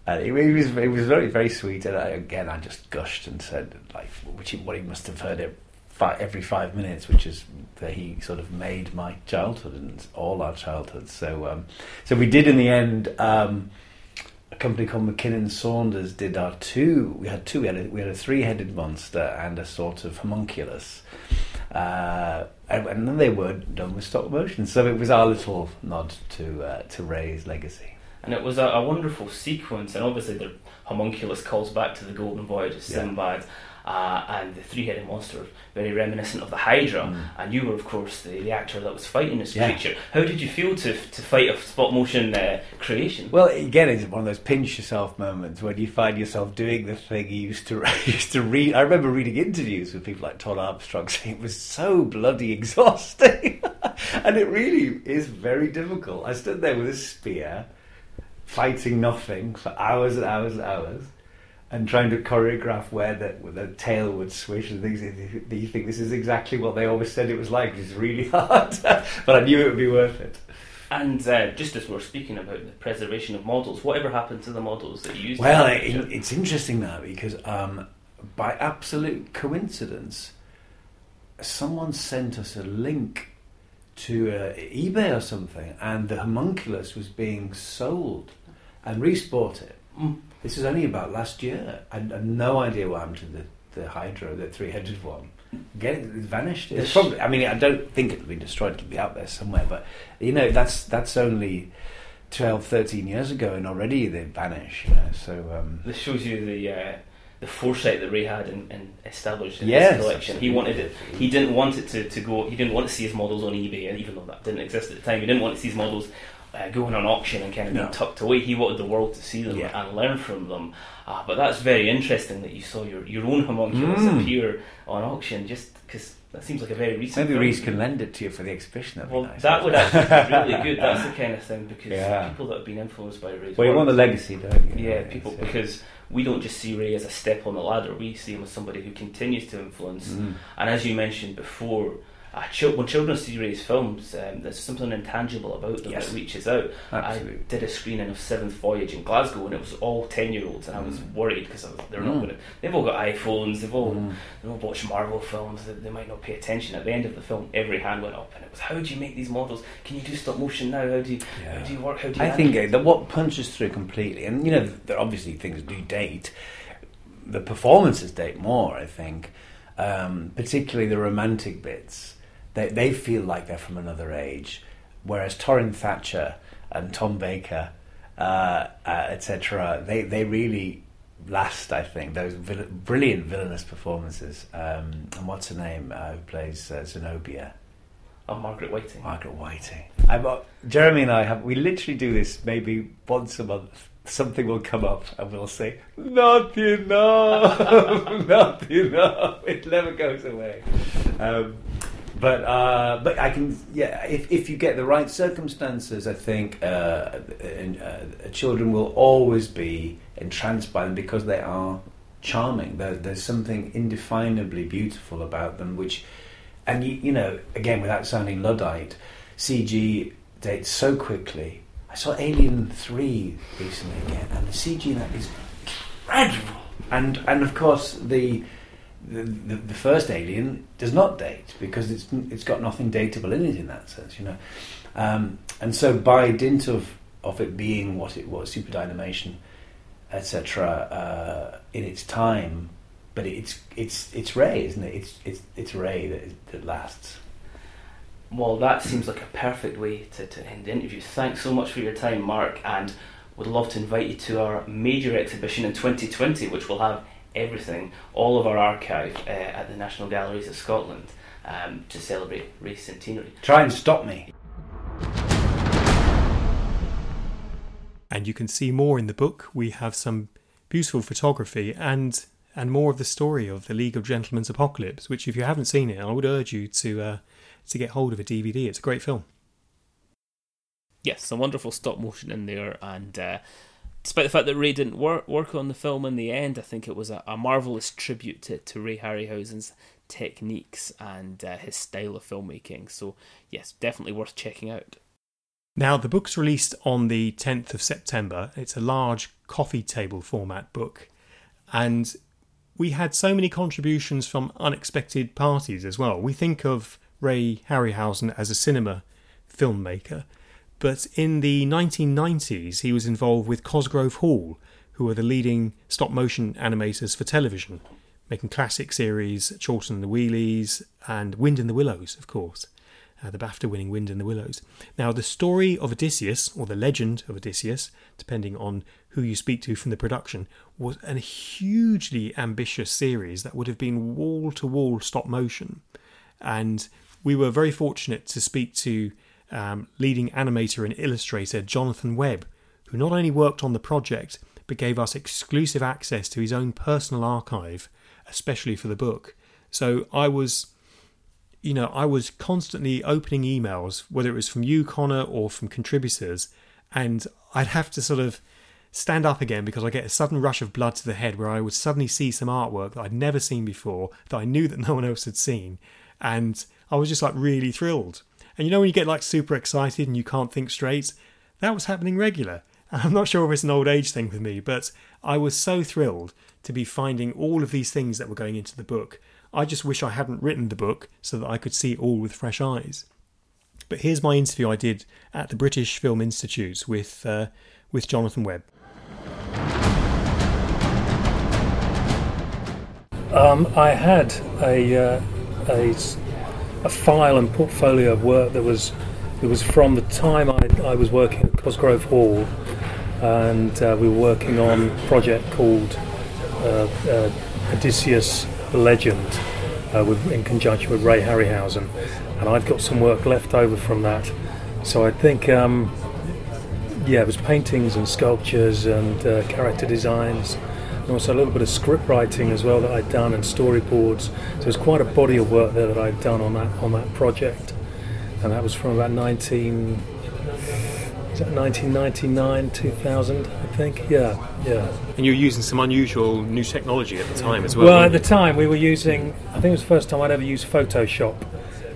and it, was it was very very sweet. And I, again, I just gushed and said like, which he, what he must have heard it every five minutes, which is that he sort of made my childhood and all our childhoods. So, um, so we did in the end. Um, a company called Mackinnon Saunders did our two. We had two. We had a, we had a three-headed monster and a sort of homunculus, uh, and, and, then they were done with stop motion. So it was our little nod to uh, to Ray's legacy. And it was a, a, wonderful sequence, and obviously the homunculus calls back to the Golden Voyage of Sinbad. Yeah uh, and the three-headed monster, very reminiscent of the Hydra. Mm. And you were, of course, the, the actor that was fighting this yeah. creature. How did you feel to to fight a stop motion uh, creation? Well, again, it's one of those pinch yourself moments when you find yourself doing the thing you used to used to read. I remember reading interviews with people like Todd Armstrong saying it was so bloody exhausting, and it really is very difficult. I stood there with a spear, fighting nothing for hours and hours and hours and trying to choreograph where the, where the tail would swish and things. Do you think this is exactly what they always said it was like? It's really hard, but I knew it would be worth it. And uh, just as we're speaking about the preservation of models, whatever happened to the models that you used? Well, it, it's interesting now because um, by absolute coincidence, someone sent us a link to uh, eBay or something, and the homunculus was being sold, and Reece bought it. Mm. This is only about last year. I have no idea what happened to the, the Hydra, the three headed one. Again, it vanished. It's probably, I mean, I don't think it'll be destroyed. It'll be out there somewhere. But, you know, that's that's only 12, 13 years ago, and already they vanish. You know, so um, this shows you the uh, the foresight that Ray had in, in establishing yes, this collection. He wanted it. He didn't want it to, to go. He didn't want to see his models on eBay, and even though that didn't exist at the time, he didn't want to see his models uh, going on auction and kind of no. being tucked away. He wanted the world to see them yeah. and learn from them. Uh, but that's very interesting that you saw your, your own homunculus mm. appear on auction just because that seems like a very recent. Maybe Reece can lend it to you for the exhibition. well, nice, that would actually be really good. That's the kind of thing because yeah. people that have been influenced by Ray's. Well, you want the legacy, don't you? Yeah, people because we don't just see Ray as a step on the ladder. We see him as somebody who continues to influence. Mm. And as you mentioned before uh, when children see Ray's films, um, there's something intangible about them yes. that reaches out. Absolutely. I did a screening of Seventh Voyage in Glasgow, and it was all ten year olds, and I was mm. worried because they're mm. not going to. They've all got iPhones, they've all mm. they've all watched Marvel films, they, they, might not pay attention. At the end of the film, every hand went up, and it was, "How do you make these models? Can you do stop motion now? How do you yeah. how do you work? How do you?" I think uh, that what punches through completely, and you know, there obviously things do date. The performances date more, I think, um, particularly the romantic bits they, they feel like they're from another age, whereas Torin Thatcher and Tom Baker, uh, uh, etc., they, they really last, I think. Those vil- brilliant villainous performances. Um, and what's her name uh, who plays uh, Zenobia? of Margaret Whiting. Margaret Whiting. Uh, Jeremy and I have we literally do this maybe once a month. Something will come up and we'll say, "Not enough, not enough." It never goes away. Um, but uh, but I can yeah. If if you get the right circumstances, I think uh, and, uh, children will always be entranced by them because they are charming. There, there's something indefinably beautiful about them, which and you, you know, again, without sounding luddite, CG dates so quickly. I saw Alien Three recently again, and the CG in that is dreadful. And and of course the. The, the, first Alien does not date because it's it's got nothing dateable in it in that sense, you know, um, and so by dint of of it being what it was, super dynamation, etc., uh, in its time, but it's it's it's Ray, isn't it? It's it's it's Ray that that lasts. Well, that seems like a perfect way to, to end the interview. Thanks so much for your time, Mark, and would love to invite you to our major exhibition in 2020, which will have everything, all of our archive uh, at the National Galleries of Scotland um, to celebrate Ray's centenary. Try and stop me. And you can see more in the book. We have some beautiful photography and and more of the story of the League of Gentlemen's Apocalypse, which, if you haven't seen it, I would urge you to uh, to get hold of a DVD. It's a great film. Yes, some wonderful stop motion in there, and uh, despite the fact that Ray didn't work work on the film in the end, I think it was a, a marvelous tribute to, to Ray Harryhausen's techniques and uh, his style of filmmaking. So, yes, definitely worth checking out. Now, the book's released on the 10th of September. It's a large coffee table format book, and we had so many contributions from unexpected parties as well. We think of Ray Harryhausen as a cinema filmmaker, but in the 1990s he was involved with Cosgrove Hall, who are the leading stop motion animators for television, making classic series Chorlton and the Wheelies and Wind in the Willows, of course. Uh, the BAFTA winning Wind in the Willows. Now, the story of Odysseus, or the legend of Odysseus, depending on who you speak to from the production, was a hugely ambitious series that would have been wall to wall stop motion. And we were very fortunate to speak to um, leading animator and illustrator Jonathan Webb, who not only worked on the project but gave us exclusive access to his own personal archive, especially for the book. So I was, you know, I was constantly opening emails, whether it was from you, Connor, or from contributors, and I'd have to sort of stand up again because I get a sudden rush of blood to the head where I would suddenly see some artwork that I'd never seen before, that I knew that no one else had seen, and I was just like really thrilled. And you know when you get like super excited and you can't think straight? That was happening regular. I'm not sure if it's an old age thing with me, but I was so thrilled to be finding all of these things that were going into the book. I just wish I hadn't written the book so that I could see it all with fresh eyes. But here's my interview I did at the British Film Institute with uh, with Jonathan Webb. Um, I had a, uh, a, a file and portfolio of work that was it was from the time I, I was working at Cosgrove Hall, and uh, we were working on a project called uh, uh, Odysseus the Legend, uh, with, in conjunction with Ray Harryhausen, and I'd got some work left over from that. So I think, um, yeah, it was paintings and sculptures and uh, character designs and also a little bit of script writing as well that I'd done and storyboards. So there's quite a body of work there that I'd done on that on that project, and that was from about 19. Is that 1999, 2000, I think? Yeah, yeah. And you were using some unusual new technology at the time as well. Well, at the time we were using, I think it was the first time I'd ever used Photoshop.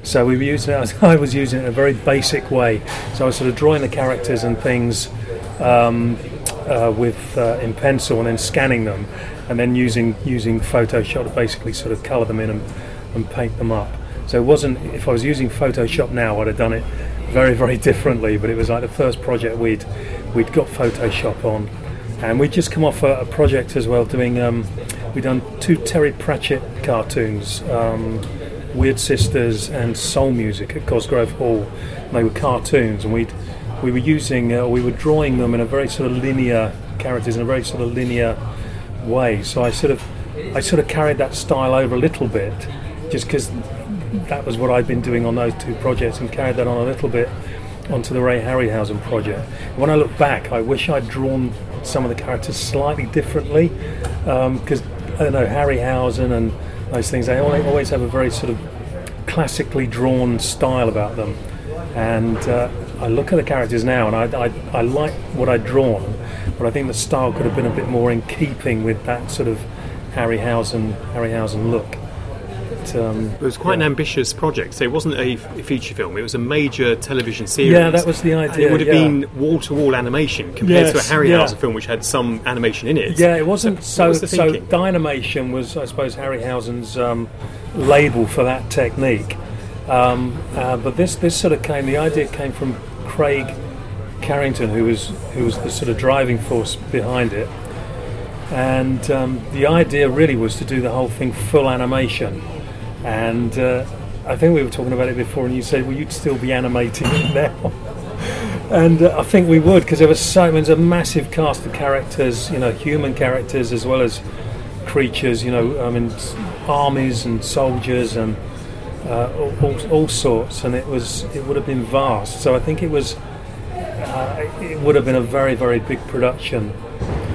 So we were using it, I was using it in a very basic way. So I was sort of drawing the characters and things um, uh, with uh, in pencil and then scanning them, and then using using Photoshop to basically sort of colour them in and, and paint them up. So it wasn't. If I was using Photoshop now, I'd have done it very very differently. But it was like the first project we'd we'd got Photoshop on, and we'd just come off a, a project as well doing. Um, we'd done two Terry Pratchett cartoons. Um, Weird Sisters and Soul Music at Cosgrove Hall. And they were cartoons, and we'd we were using, uh, we were drawing them in a very sort of linear characters in a very sort of linear way. So I sort of, I sort of carried that style over a little bit, just because that was what I'd been doing on those two projects and carried that on a little bit onto the Ray Harryhausen project. When I look back, I wish I'd drawn some of the characters slightly differently because I don't know Harryhausen and those things. They always always have a very sort of classically drawn style about them, and uh, I look at the characters now and I, I, I like what I'd drawn, but I think the style could have been a bit more in keeping with that sort of Harryhausen Harryhausen look. But, um, It was quite an ambitious project. So it wasn't a feature film; it was a major television series. Yeah, that was the And idea, it would have yeah. been wall-to-wall animation compared Yes, to a Harryhausen yeah. film, which had some animation in it. Yeah, it wasn't So so. was So? Dynamation was, I suppose, Harryhausen's um, label for that technique. Um, uh, but this this sort of came. The idea came from Craig Carrington, who was who was the sort of driving force behind it. And um, the idea really was to do the whole thing full animation. And uh, I think we were talking about it before, and you said, "Well, you'd still be animating it now." and uh, I think we would because there was so there's a massive cast of characters, you know, human characters as well as creatures, you know, I mean, armies and soldiers and uh, all, all, sorts, and it was it would have been vast. So I think it was uh, it would have been a very very big production,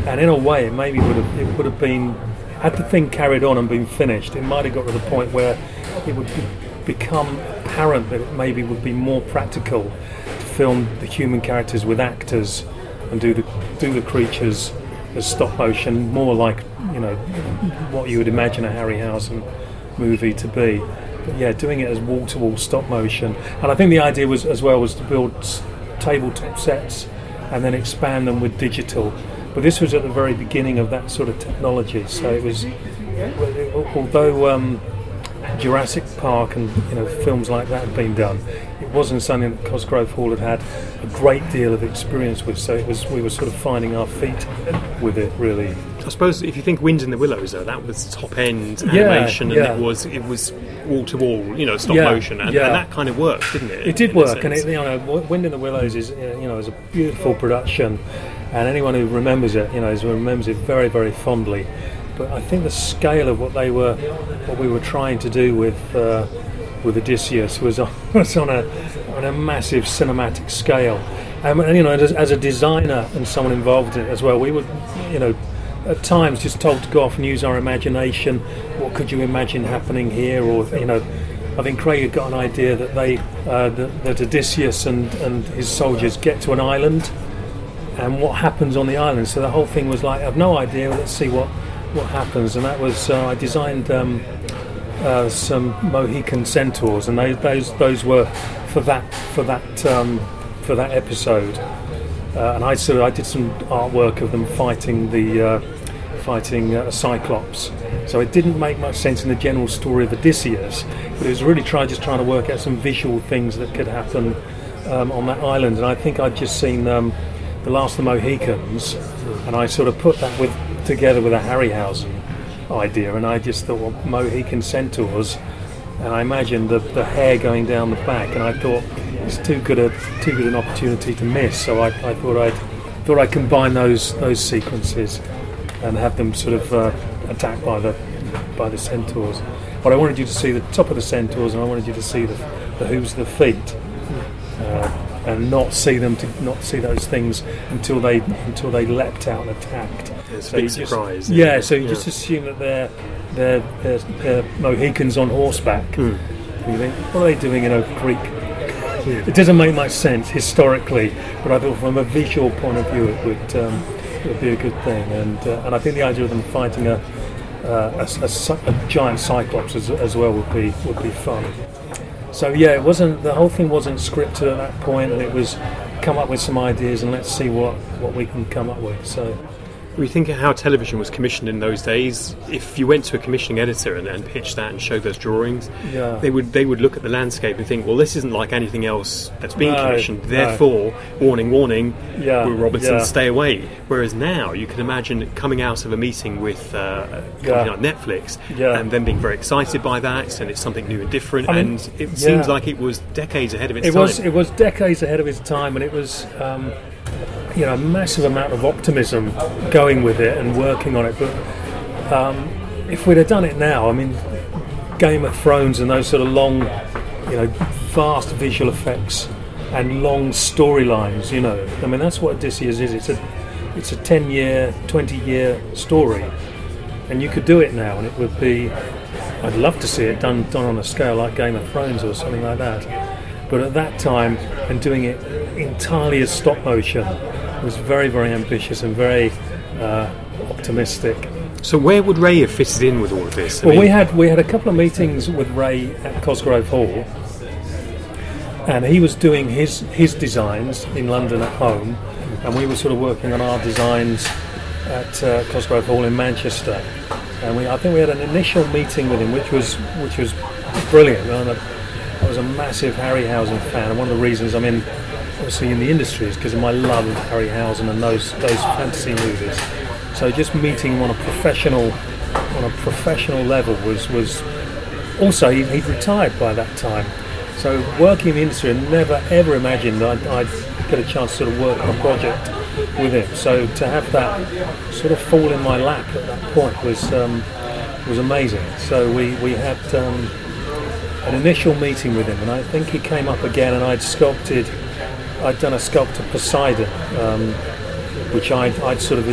and in a way, it maybe would have it would have been had the thing carried on and been finished. It might have got to the point where it would be, become apparent that it maybe would be more practical to film the human characters with actors and do the do the creatures as stop motion, more like you know what you would imagine a Harryhausen movie to be. But yeah, doing it as wall to wall stop motion, and I think the idea was as well was to build tabletop sets and then expand them with digital. But this was at the very beginning of that sort of technology, so it was although. Um, Jurassic Park and you know films like that had been done. It wasn't something that Cosgrove Hall had had a great deal of experience with. So it was we were sort of finding our feet with it really. I suppose if you think Wind in the Willows, though, that was top end Yeah, animation, and it was it was wall to wall, you know, stop Yeah, motion, and, yeah. and that kind of worked, didn't it? It did work, and it, you know, Wind in the Willows is uh, you know is a beautiful production, and anyone who remembers it, you know, is, remembers it very very fondly. But I think the scale of what they were, what we were trying to do with uh, with Odysseus was on, was on a on a massive cinematic scale, um, and you know, as, as a designer and someone involved in it as well, we were you know. At times, just told to go off and use our imagination. What could you imagine happening here? Or you know, I think Craig had got an idea that they uh, that, that Odysseus and, and his soldiers get to an island, and what happens on the island. So the whole thing was like, I've no idea. Let's see what what happens. And that was uh, I designed um, uh, some Mohican centaurs, and they, those those were for that for that um, for that episode. Uh, and I sort of I did some artwork of them fighting the uh, fighting uh, a cyclops. So it didn't make much sense in the general story of Odysseus, but it was really try, just trying to work out some visual things that could happen um, on that island. And I think I'd just seen um, the Last of the Mohicans, and I sort of put that with together with a Harryhausen idea, and I just thought, well, Mohican centaurs, and I imagined the, the hair going down the back, and I thought it's too good a too good an opportunity to miss. So I, I thought I'd thought I'd combine those those sequences and have them sort of uh, attacked by the by the centaurs. But I wanted you to see the top of the centaurs, and I wanted you to see the, the hooves of the feet, uh, and not see them to not see those things until they until they leapt out and attacked. It's a big just- surprise, Yeah, yeah. so you Yeah. just assume that they're they're, they're, they're Mohicans on horseback. And you think, what are they doing in Oak Creek? It doesn't make much sense historically, but I thought from a visual point of view, it would um, it would be a good thing. And uh, and I think the idea of them fighting a uh, a, a a giant cyclops as, as well would be would be fun. So yeah, it wasn't the whole thing wasn't scripted at that point, and it was come up with some ideas and let's see what what we can come up with. So We think of how television was commissioned in those days. If you went to a commissioning editor and, and pitched that and showed those drawings, Yeah. they would they would look at the landscape and think, well, this isn't like anything else that's been No, commissioned. no. Therefore, warning, warning, Yeah, Will Robertson, yeah. stay away. Whereas now, you can imagine coming out of a meeting with uh, a company Yeah. like Netflix and then being very excited by that, and it's something new and different. I mean, and it seems like it was decades ahead of its it time. was it was decades ahead of its time, and it was um, you know a massive amount of optimism going with it and working on it. But um, if we'd have done it now, I mean, Game of Thrones and those sort of long, you know, vast visual effects and long storylines. You know, I mean that's what Odysseus is. It's a it's a ten year, twenty year story, and you could do it now, and it would be. I'd love to see it done done on a scale like Game of Thrones or something like that. But at that time, and doing it entirely as stop motion was very very ambitious and very uh, optimistic. So where would Ray have fitted in with all of this? I well, mean, we had we had a couple of meetings with Ray at Cosgrove Hall, and he was doing his his designs in London at home, and we were sort of working on our designs at uh, Cosgrove Hall in Manchester. And we, I think we had an initial meeting with him, which was which was brilliant. And was a massive Harryhausen fan, and one of the reasons I'm in, obviously in the industry, is because of my love of Harryhausen and those those fantasy movies. So just meeting him on a professional on a professional level was was also he, would retired by that time. So working in the industry, I never ever imagined I'd, I'd get a chance to sort of work on a project with him. So to have that sort of fall in my lap at that point was um, was amazing. So we we had um, an initial meeting with him, and I think he came up again, and I'd sculpted. I'd done a sculpt of Poseidon, um, which I'd, I'd sort of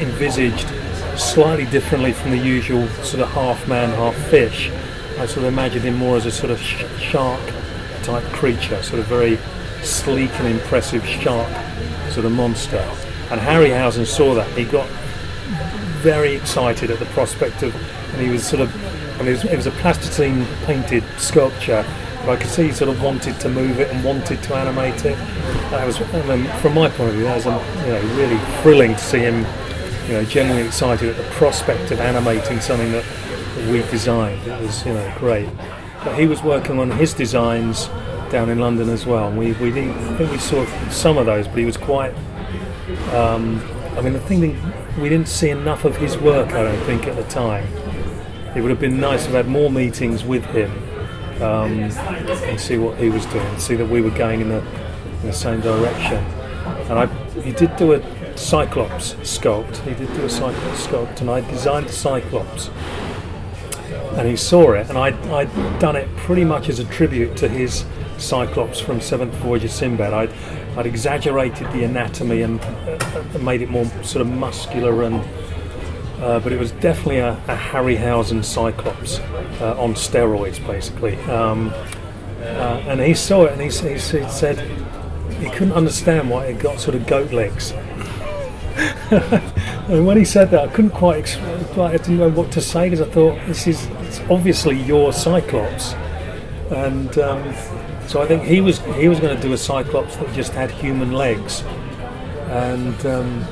envisaged slightly differently from the usual sort of half man, half fish. I sort of imagined him more as a sort of sh- shark type creature, sort of very sleek and impressive shark sort of monster. And Harryhausen saw that. He got very excited at the prospect of, and he was sort of, Mean, it was, it was a plasticine painted sculpture, but I could see he sort of wanted to move it and wanted to animate it. That was, from my point of view, that was, you know, really thrilling to see him, you know, genuinely excited at the prospect of animating something that, we designed. It was, you know, great. But he was working on his designs down in London as well. And we, we didn't, I think we saw some of those, but he was quite. Um, I mean, the thing we didn't see enough of his work. I don't think at the time. It would have been nice to have had more meetings with him um, and see what he was doing, see that we were going in the, in the same direction. And I, he did do a Cyclops sculpt. He did do a Cyclops sculpt, and I designed the Cyclops and he saw it, and I'd, I'd done it pretty much as a tribute to his Cyclops from Seventh Voyage of Sinbad. I'd, I'd exaggerated the anatomy and uh, made it more sort of muscular and. Uh, but it was definitely a, a Harryhausen Cyclops uh, on steroids, basically. Um, uh, and he saw it and he, he, he said he couldn't understand why it got sort of goat legs. and when he said that, I couldn't quite. Explain, I didn't know what to say because I thought this is obviously your Cyclops, and um, so I think he was he was going to do a Cyclops that just had human legs, and um,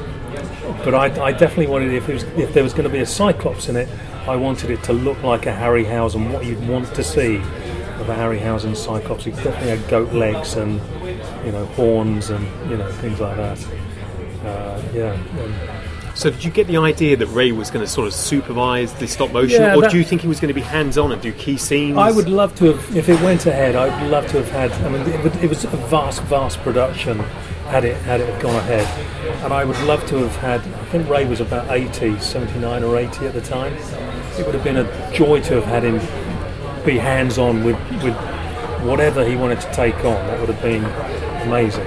but I, I, definitely wanted if was, if there was going to be a Cyclops in it, I wanted it to look like a Harryhausen, what you'd want to see of a Harryhausen Cyclops. He definitely had goat legs and you know horns and you know things like that. Uh, yeah. Um, so did you get the idea that Ray was going to sort of supervise the stop motion, yeah, or do you think he was going to be hands-on and do key scenes? I would love to have, if it went ahead, I would love to have had. I mean, it, it was a vast, vast production. Had it had it gone ahead, and I would love to have had. I think Ray was about 80, 79 or 80 at the time. It would have been a joy to have had him be hands-on with with whatever he wanted to take on. That would have been amazing.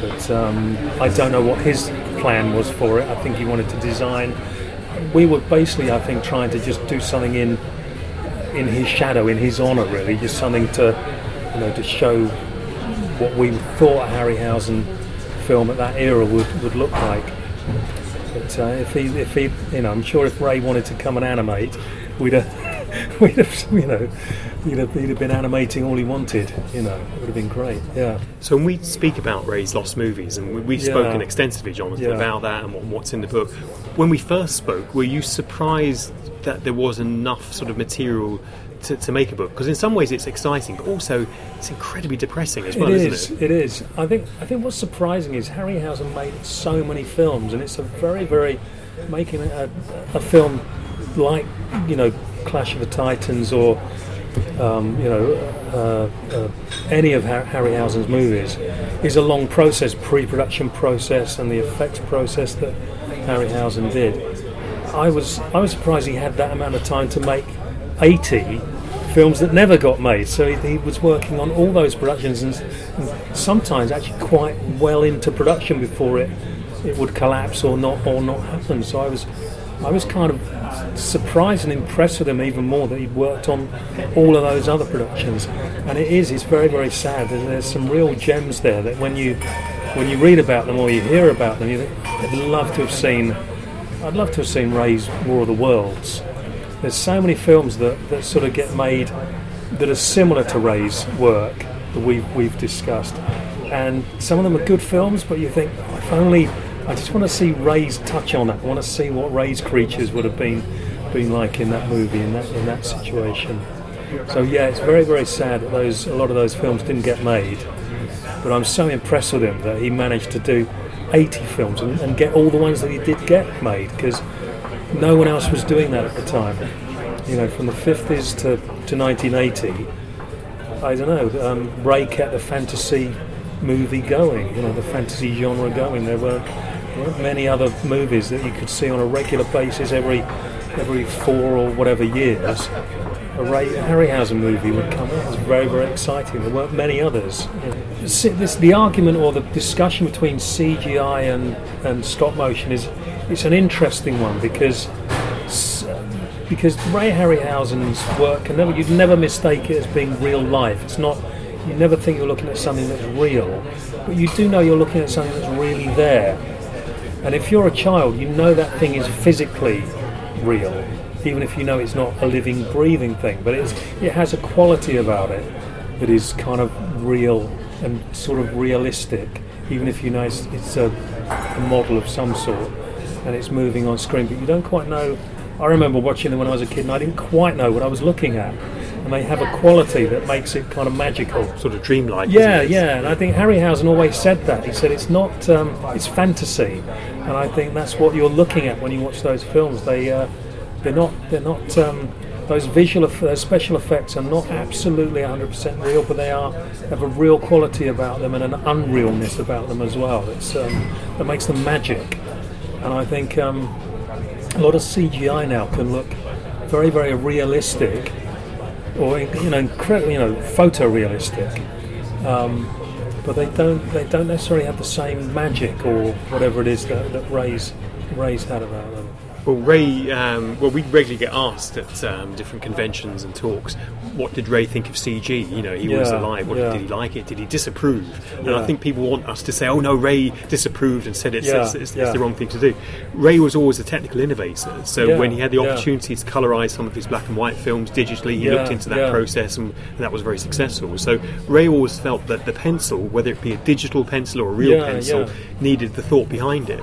But um, I don't know what his plan was for it. I think he wanted to design. We were basically, I think, trying to just do something in in his shadow, in his honour, really, just something to you know to show what we thought Harryhausen film at that era would, would look like. But uh, if he, if he, you know, I'm sure if Ray wanted to come and animate, we'd have, we'd have, you know, he'd have, he'd have been animating all he wanted. You know, it would have been great. Yeah. So when we speak about Ray's lost movies, and we've yeah. spoken extensively, Jonathan, yeah. about that and what's in the book. When we first spoke, were you surprised that there was enough sort of material to, to, make a book because in some ways it's exciting, but also it's incredibly depressing as well, it is, isn't it? It is. I think. I think what's surprising is Harryhausen made so many films, and it's a very, very making a, a film like you know Clash of the Titans or um, you know, uh, uh, any of Harryhausen's movies is a long process, pre-production process, and the effects process that Harryhausen did. I was I was surprised he had that amount of time to make 80 films that never got made. So he, he was working on all those productions and, and sometimes actually quite well into production before it it would collapse or not or not happen. So I was I was kind of surprised and impressed with him even more that he'd worked on all of those other productions. And it is, it's very, very sad. There's, there's some real gems there that when you when you read about them or you hear about them, you think, I'd love to have seen. I'd love to have seen Ray's War of the Worlds. There's so many films that, that sort of get made that are similar to Ray's work that we've we've discussed, and some of them are good films. But you think, oh, if only I just want to see Ray's touch on that. I want to see what Ray's creatures would have been been like in that movie in that in that situation. So yeah, it's very very sad that those a lot of those films didn't get made. But I'm so impressed with him that he managed to do 80 films and, and get all the ones that he did get made because no one else was doing that at the time. You know, from the 50s to, to 1980, I don't know. Um, Ray kept the fantasy movie going. You know, the fantasy genre going. There weren't, many other movies that you could see on a regular basis every every four or whatever years. A Ray Harryhausen movie would come out. It was very, very exciting. There weren't many others. This, the argument or the discussion between CGI and, and stop motion is it's an interesting one because because Ray Harryhausen's work can never you'd never mistake it as being real life. It's not you never think you're looking at something that's real, but you do know you're looking at something that's really there. And if you're a child, you know that thing is physically real, even if you know it's not a living, breathing thing. But it's it has a quality about it that is kind of real and sort of realistic, even if you know it's, it's a, a model of some sort and it's moving on screen, but you don't quite know. I remember watching them when I was a kid, and I didn't quite know what I was looking at. And they have a quality that makes it kind of magical, sort of dreamlike. Yeah, yeah. And I think Harryhausen always said that. He said it's not, um, it's fantasy, and I think that's what you're looking at when you watch those films. They, uh, they're not, they're not. Um, those visual, those special effects are not absolutely 100% real, but they are have a real quality about them and an unrealness about them as well. It's um, that makes them magic and I think um, a lot of CGI now can look very, very realistic, or you know, incredibly, you know, photorealistic. Um, but they don't they don't necessarily have the same magic or whatever it is that, that Ray's Ray's had about them. Well, Ray, um, well, we regularly get asked at um, different conventions and talks, what did Ray think of CG? You know, he Yeah, was alive. What, yeah. Did he like it? Did he disapprove? And Yeah. I think people want us to say, oh no, Ray disapproved and said it's, it's, it's, it's the wrong thing to do. Ray was always a technical innovator. So when he had the opportunity to colorise some of his black and white films digitally, he looked into that process and, and that was very successful. So Ray always felt that the pencil, whether it be a digital pencil or a real pencil, needed the thought behind it.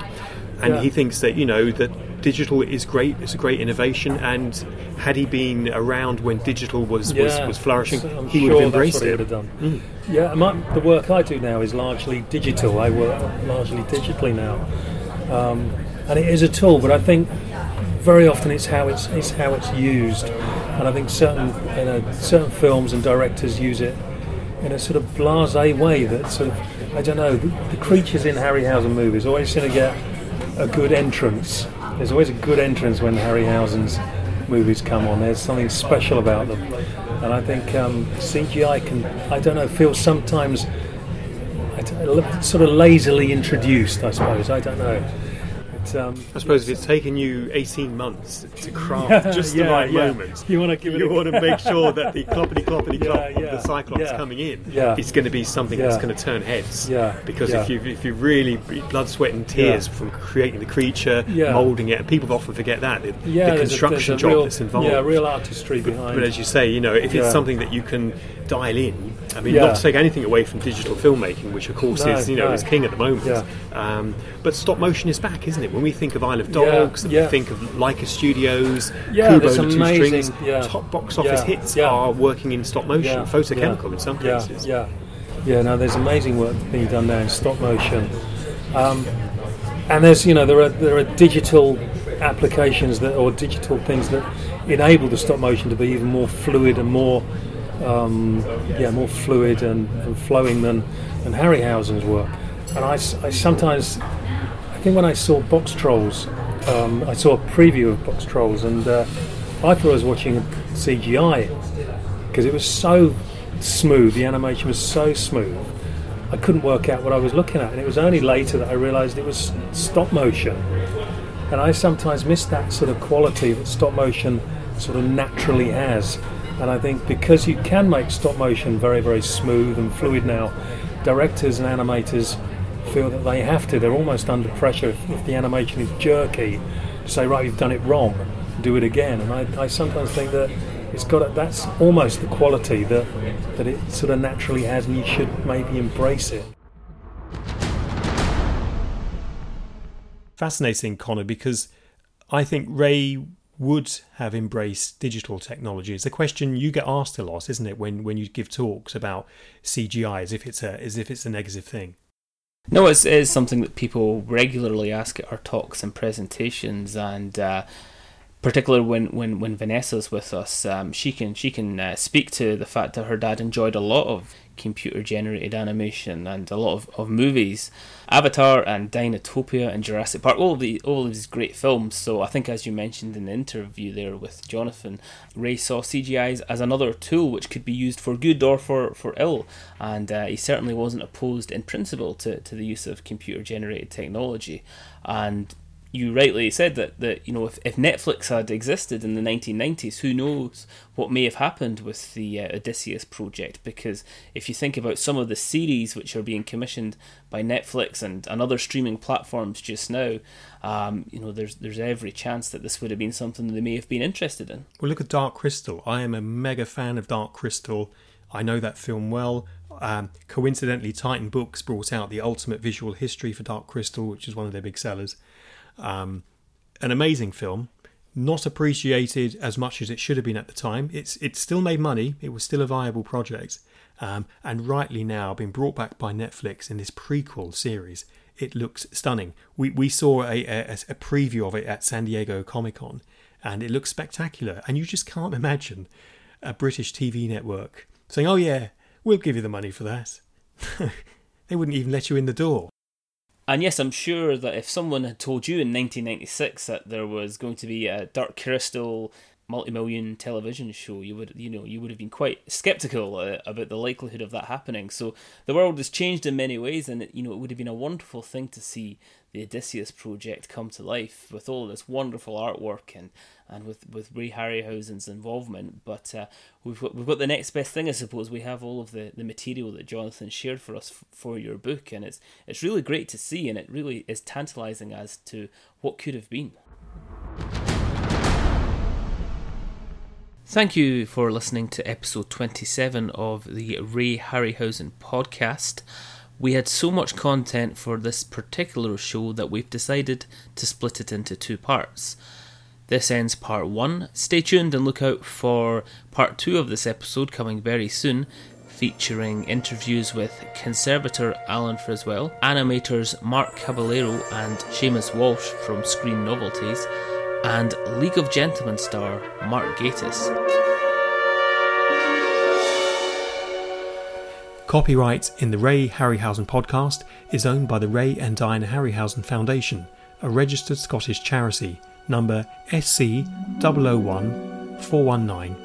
And he thinks that, you know, that digital is great, it's a great innovation, and had he been around when digital was, was, was flourishing, so he sure would have embraced it. have done. Yeah, my, the work I do now is largely digital. I work largely digitally now, um, and it is a tool. But I think very often it's how it's, it's how it's used, and I think certain you know, certain films and directors use it in a sort of blasé way that sort of I don't know. The, the creatures in Harryhausen movies always seem to get a good entrance. There's always a good entrance when Harryhausen's movies come on. There's something special about them, and I think um, CGI can I don't know feel sometimes sort of lazily introduced. I suppose I don't know. But, um, I suppose if it's taken you 18 months to craft just the yeah, right yeah. moment, You give it you a- want to make sure that the cloppity cloppity clop Yeah, of the Cyclops yeah. coming in Yeah. is going to be something that's going to turn heads. Yeah, Because yeah. if you if you really blood, sweat, and tears Yeah. from creating the creature, Yeah. moulding it, and people often forget that the, yeah, the there's a- construction there's a job real, that's involved. Yeah, real artistry behind. But as you say, you know, if Yeah. it's something that you can dial in, I mean, Yeah. not to take anything away from digital filmmaking, which of course No, is you know no. is king at the moment. Yeah. Um, but stop motion is back, isn't it? When we think of Isle of Dogs, yeah. we think of Laika Studios, Yeah, Kubo and the Two amazing- Strings. yeah. Top box office Yeah, hits yeah. are working in stop motion, Yeah, photochemical yeah, in some yeah, cases. Yeah, yeah. No, there's amazing work being done now in stop motion, um, and there's you know there are there are digital applications that or digital things that enable the stop motion to be even more fluid and more um, yeah more fluid and, and flowing than than Harryhausen's work. And I sometimes I think when I saw Boxtrolls, um, I saw a preview of Boxtrolls, and uh, I thought I was watching CGI because it was so smooth. The animation was so smooth. I couldn't work out what I was looking at, and it was only later that I realised it was stop motion. And I sometimes miss that sort of quality that stop motion sort of naturally has. And I think because you can make stop motion very, very smooth and fluid now, directors and animators feel that they have to. They're almost under pressure if, if the animation is jerky to say, right, you've done it wrong, do it again. And I, I sometimes think that it's got a, that's almost the quality that that it sort of naturally has, and you should maybe embrace it. Fascinating, Connor, because I think Ray would have embraced digital technology. It's a question you get asked a lot, isn't it, when, when you give talks about CGI as if it's a as if it's a negative thing. No, it's, it is something that people regularly ask at our talks and presentations, and uh, particularly when, when, when Vanessa's with us, um, she can she can uh, speak to the fact that her dad enjoyed a lot of computer generated animation and a lot of, of movies, Avatar and Dinotopia and Jurassic Park, all of the all of these great films. So I think as you mentioned in the interview there with Jonathan, Ray saw CGI as another tool which could be used for good or for, for ill, and uh, he certainly wasn't opposed in principle to, to the use of computer generated technology. And you rightly said that, that you know if, if Netflix had existed in the 1990s, who knows what may have happened with the uh, Odysseus project? Because if you think about some of the series which are being commissioned by Netflix and, and other streaming platforms just now, um, you know there's there's every chance that this would have been something they may have been interested in. Well, look at Dark Crystal. I am a mega fan of Dark Crystal. I know that film well. Um, coincidentally, Titan Books brought out the ultimate visual history for Dark Crystal, which is one of their big sellers. Um, an amazing film, not appreciated as much as it should have been at the time. It's it still made money. It was still a viable project, um, and rightly now been brought back by Netflix in this prequel series. It looks stunning. We we saw a, a, a preview of it at San Diego Comic Con, and it looks spectacular. And you just can't imagine a British TV network saying, "Oh yeah, we'll give you the money for that." they wouldn't even let you in the door. And yes, I'm sure that if someone had told you in 1996 that there was going to be a Dark Crystal multi-million television show, you would you know you would have been quite skeptical uh, about the likelihood of that happening. So the world has changed in many ways, and it, you know it would have been a wonderful thing to see the Odysseus project come to life with all this wonderful artwork and and with with Ray Harryhausen's involvement. But uh, we've got, we've got the next best thing, I suppose. We have all of the, the material that Jonathan shared for us f- for your book, and it's it's really great to see, and it really is tantalising as to what could have been. Thank you for listening to episode 27 of the Ray Harryhausen podcast. We had so much content for this particular show that we've decided to split it into two parts. This ends part one. Stay tuned and look out for part two of this episode coming very soon, featuring interviews with conservator Alan Friswell, animators Mark Caballero and Seamus Walsh from Screen Novelties, and League of Gentlemen star Mark Gatiss. Copyright in the Ray Harryhausen podcast is owned by the Ray and Diana Harryhausen Foundation, a registered Scottish charity number SC 001 419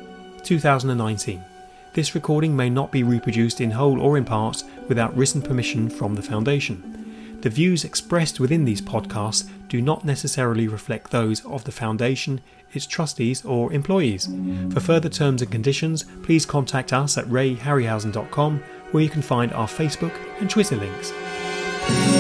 2019. This recording may not be reproduced in whole or in part without written permission from the Foundation. The views expressed within these podcasts do not necessarily reflect those of the Foundation, its trustees, or employees. For further terms and conditions, please contact us at rayharryhausen.com where you can find our Facebook and Twitter links.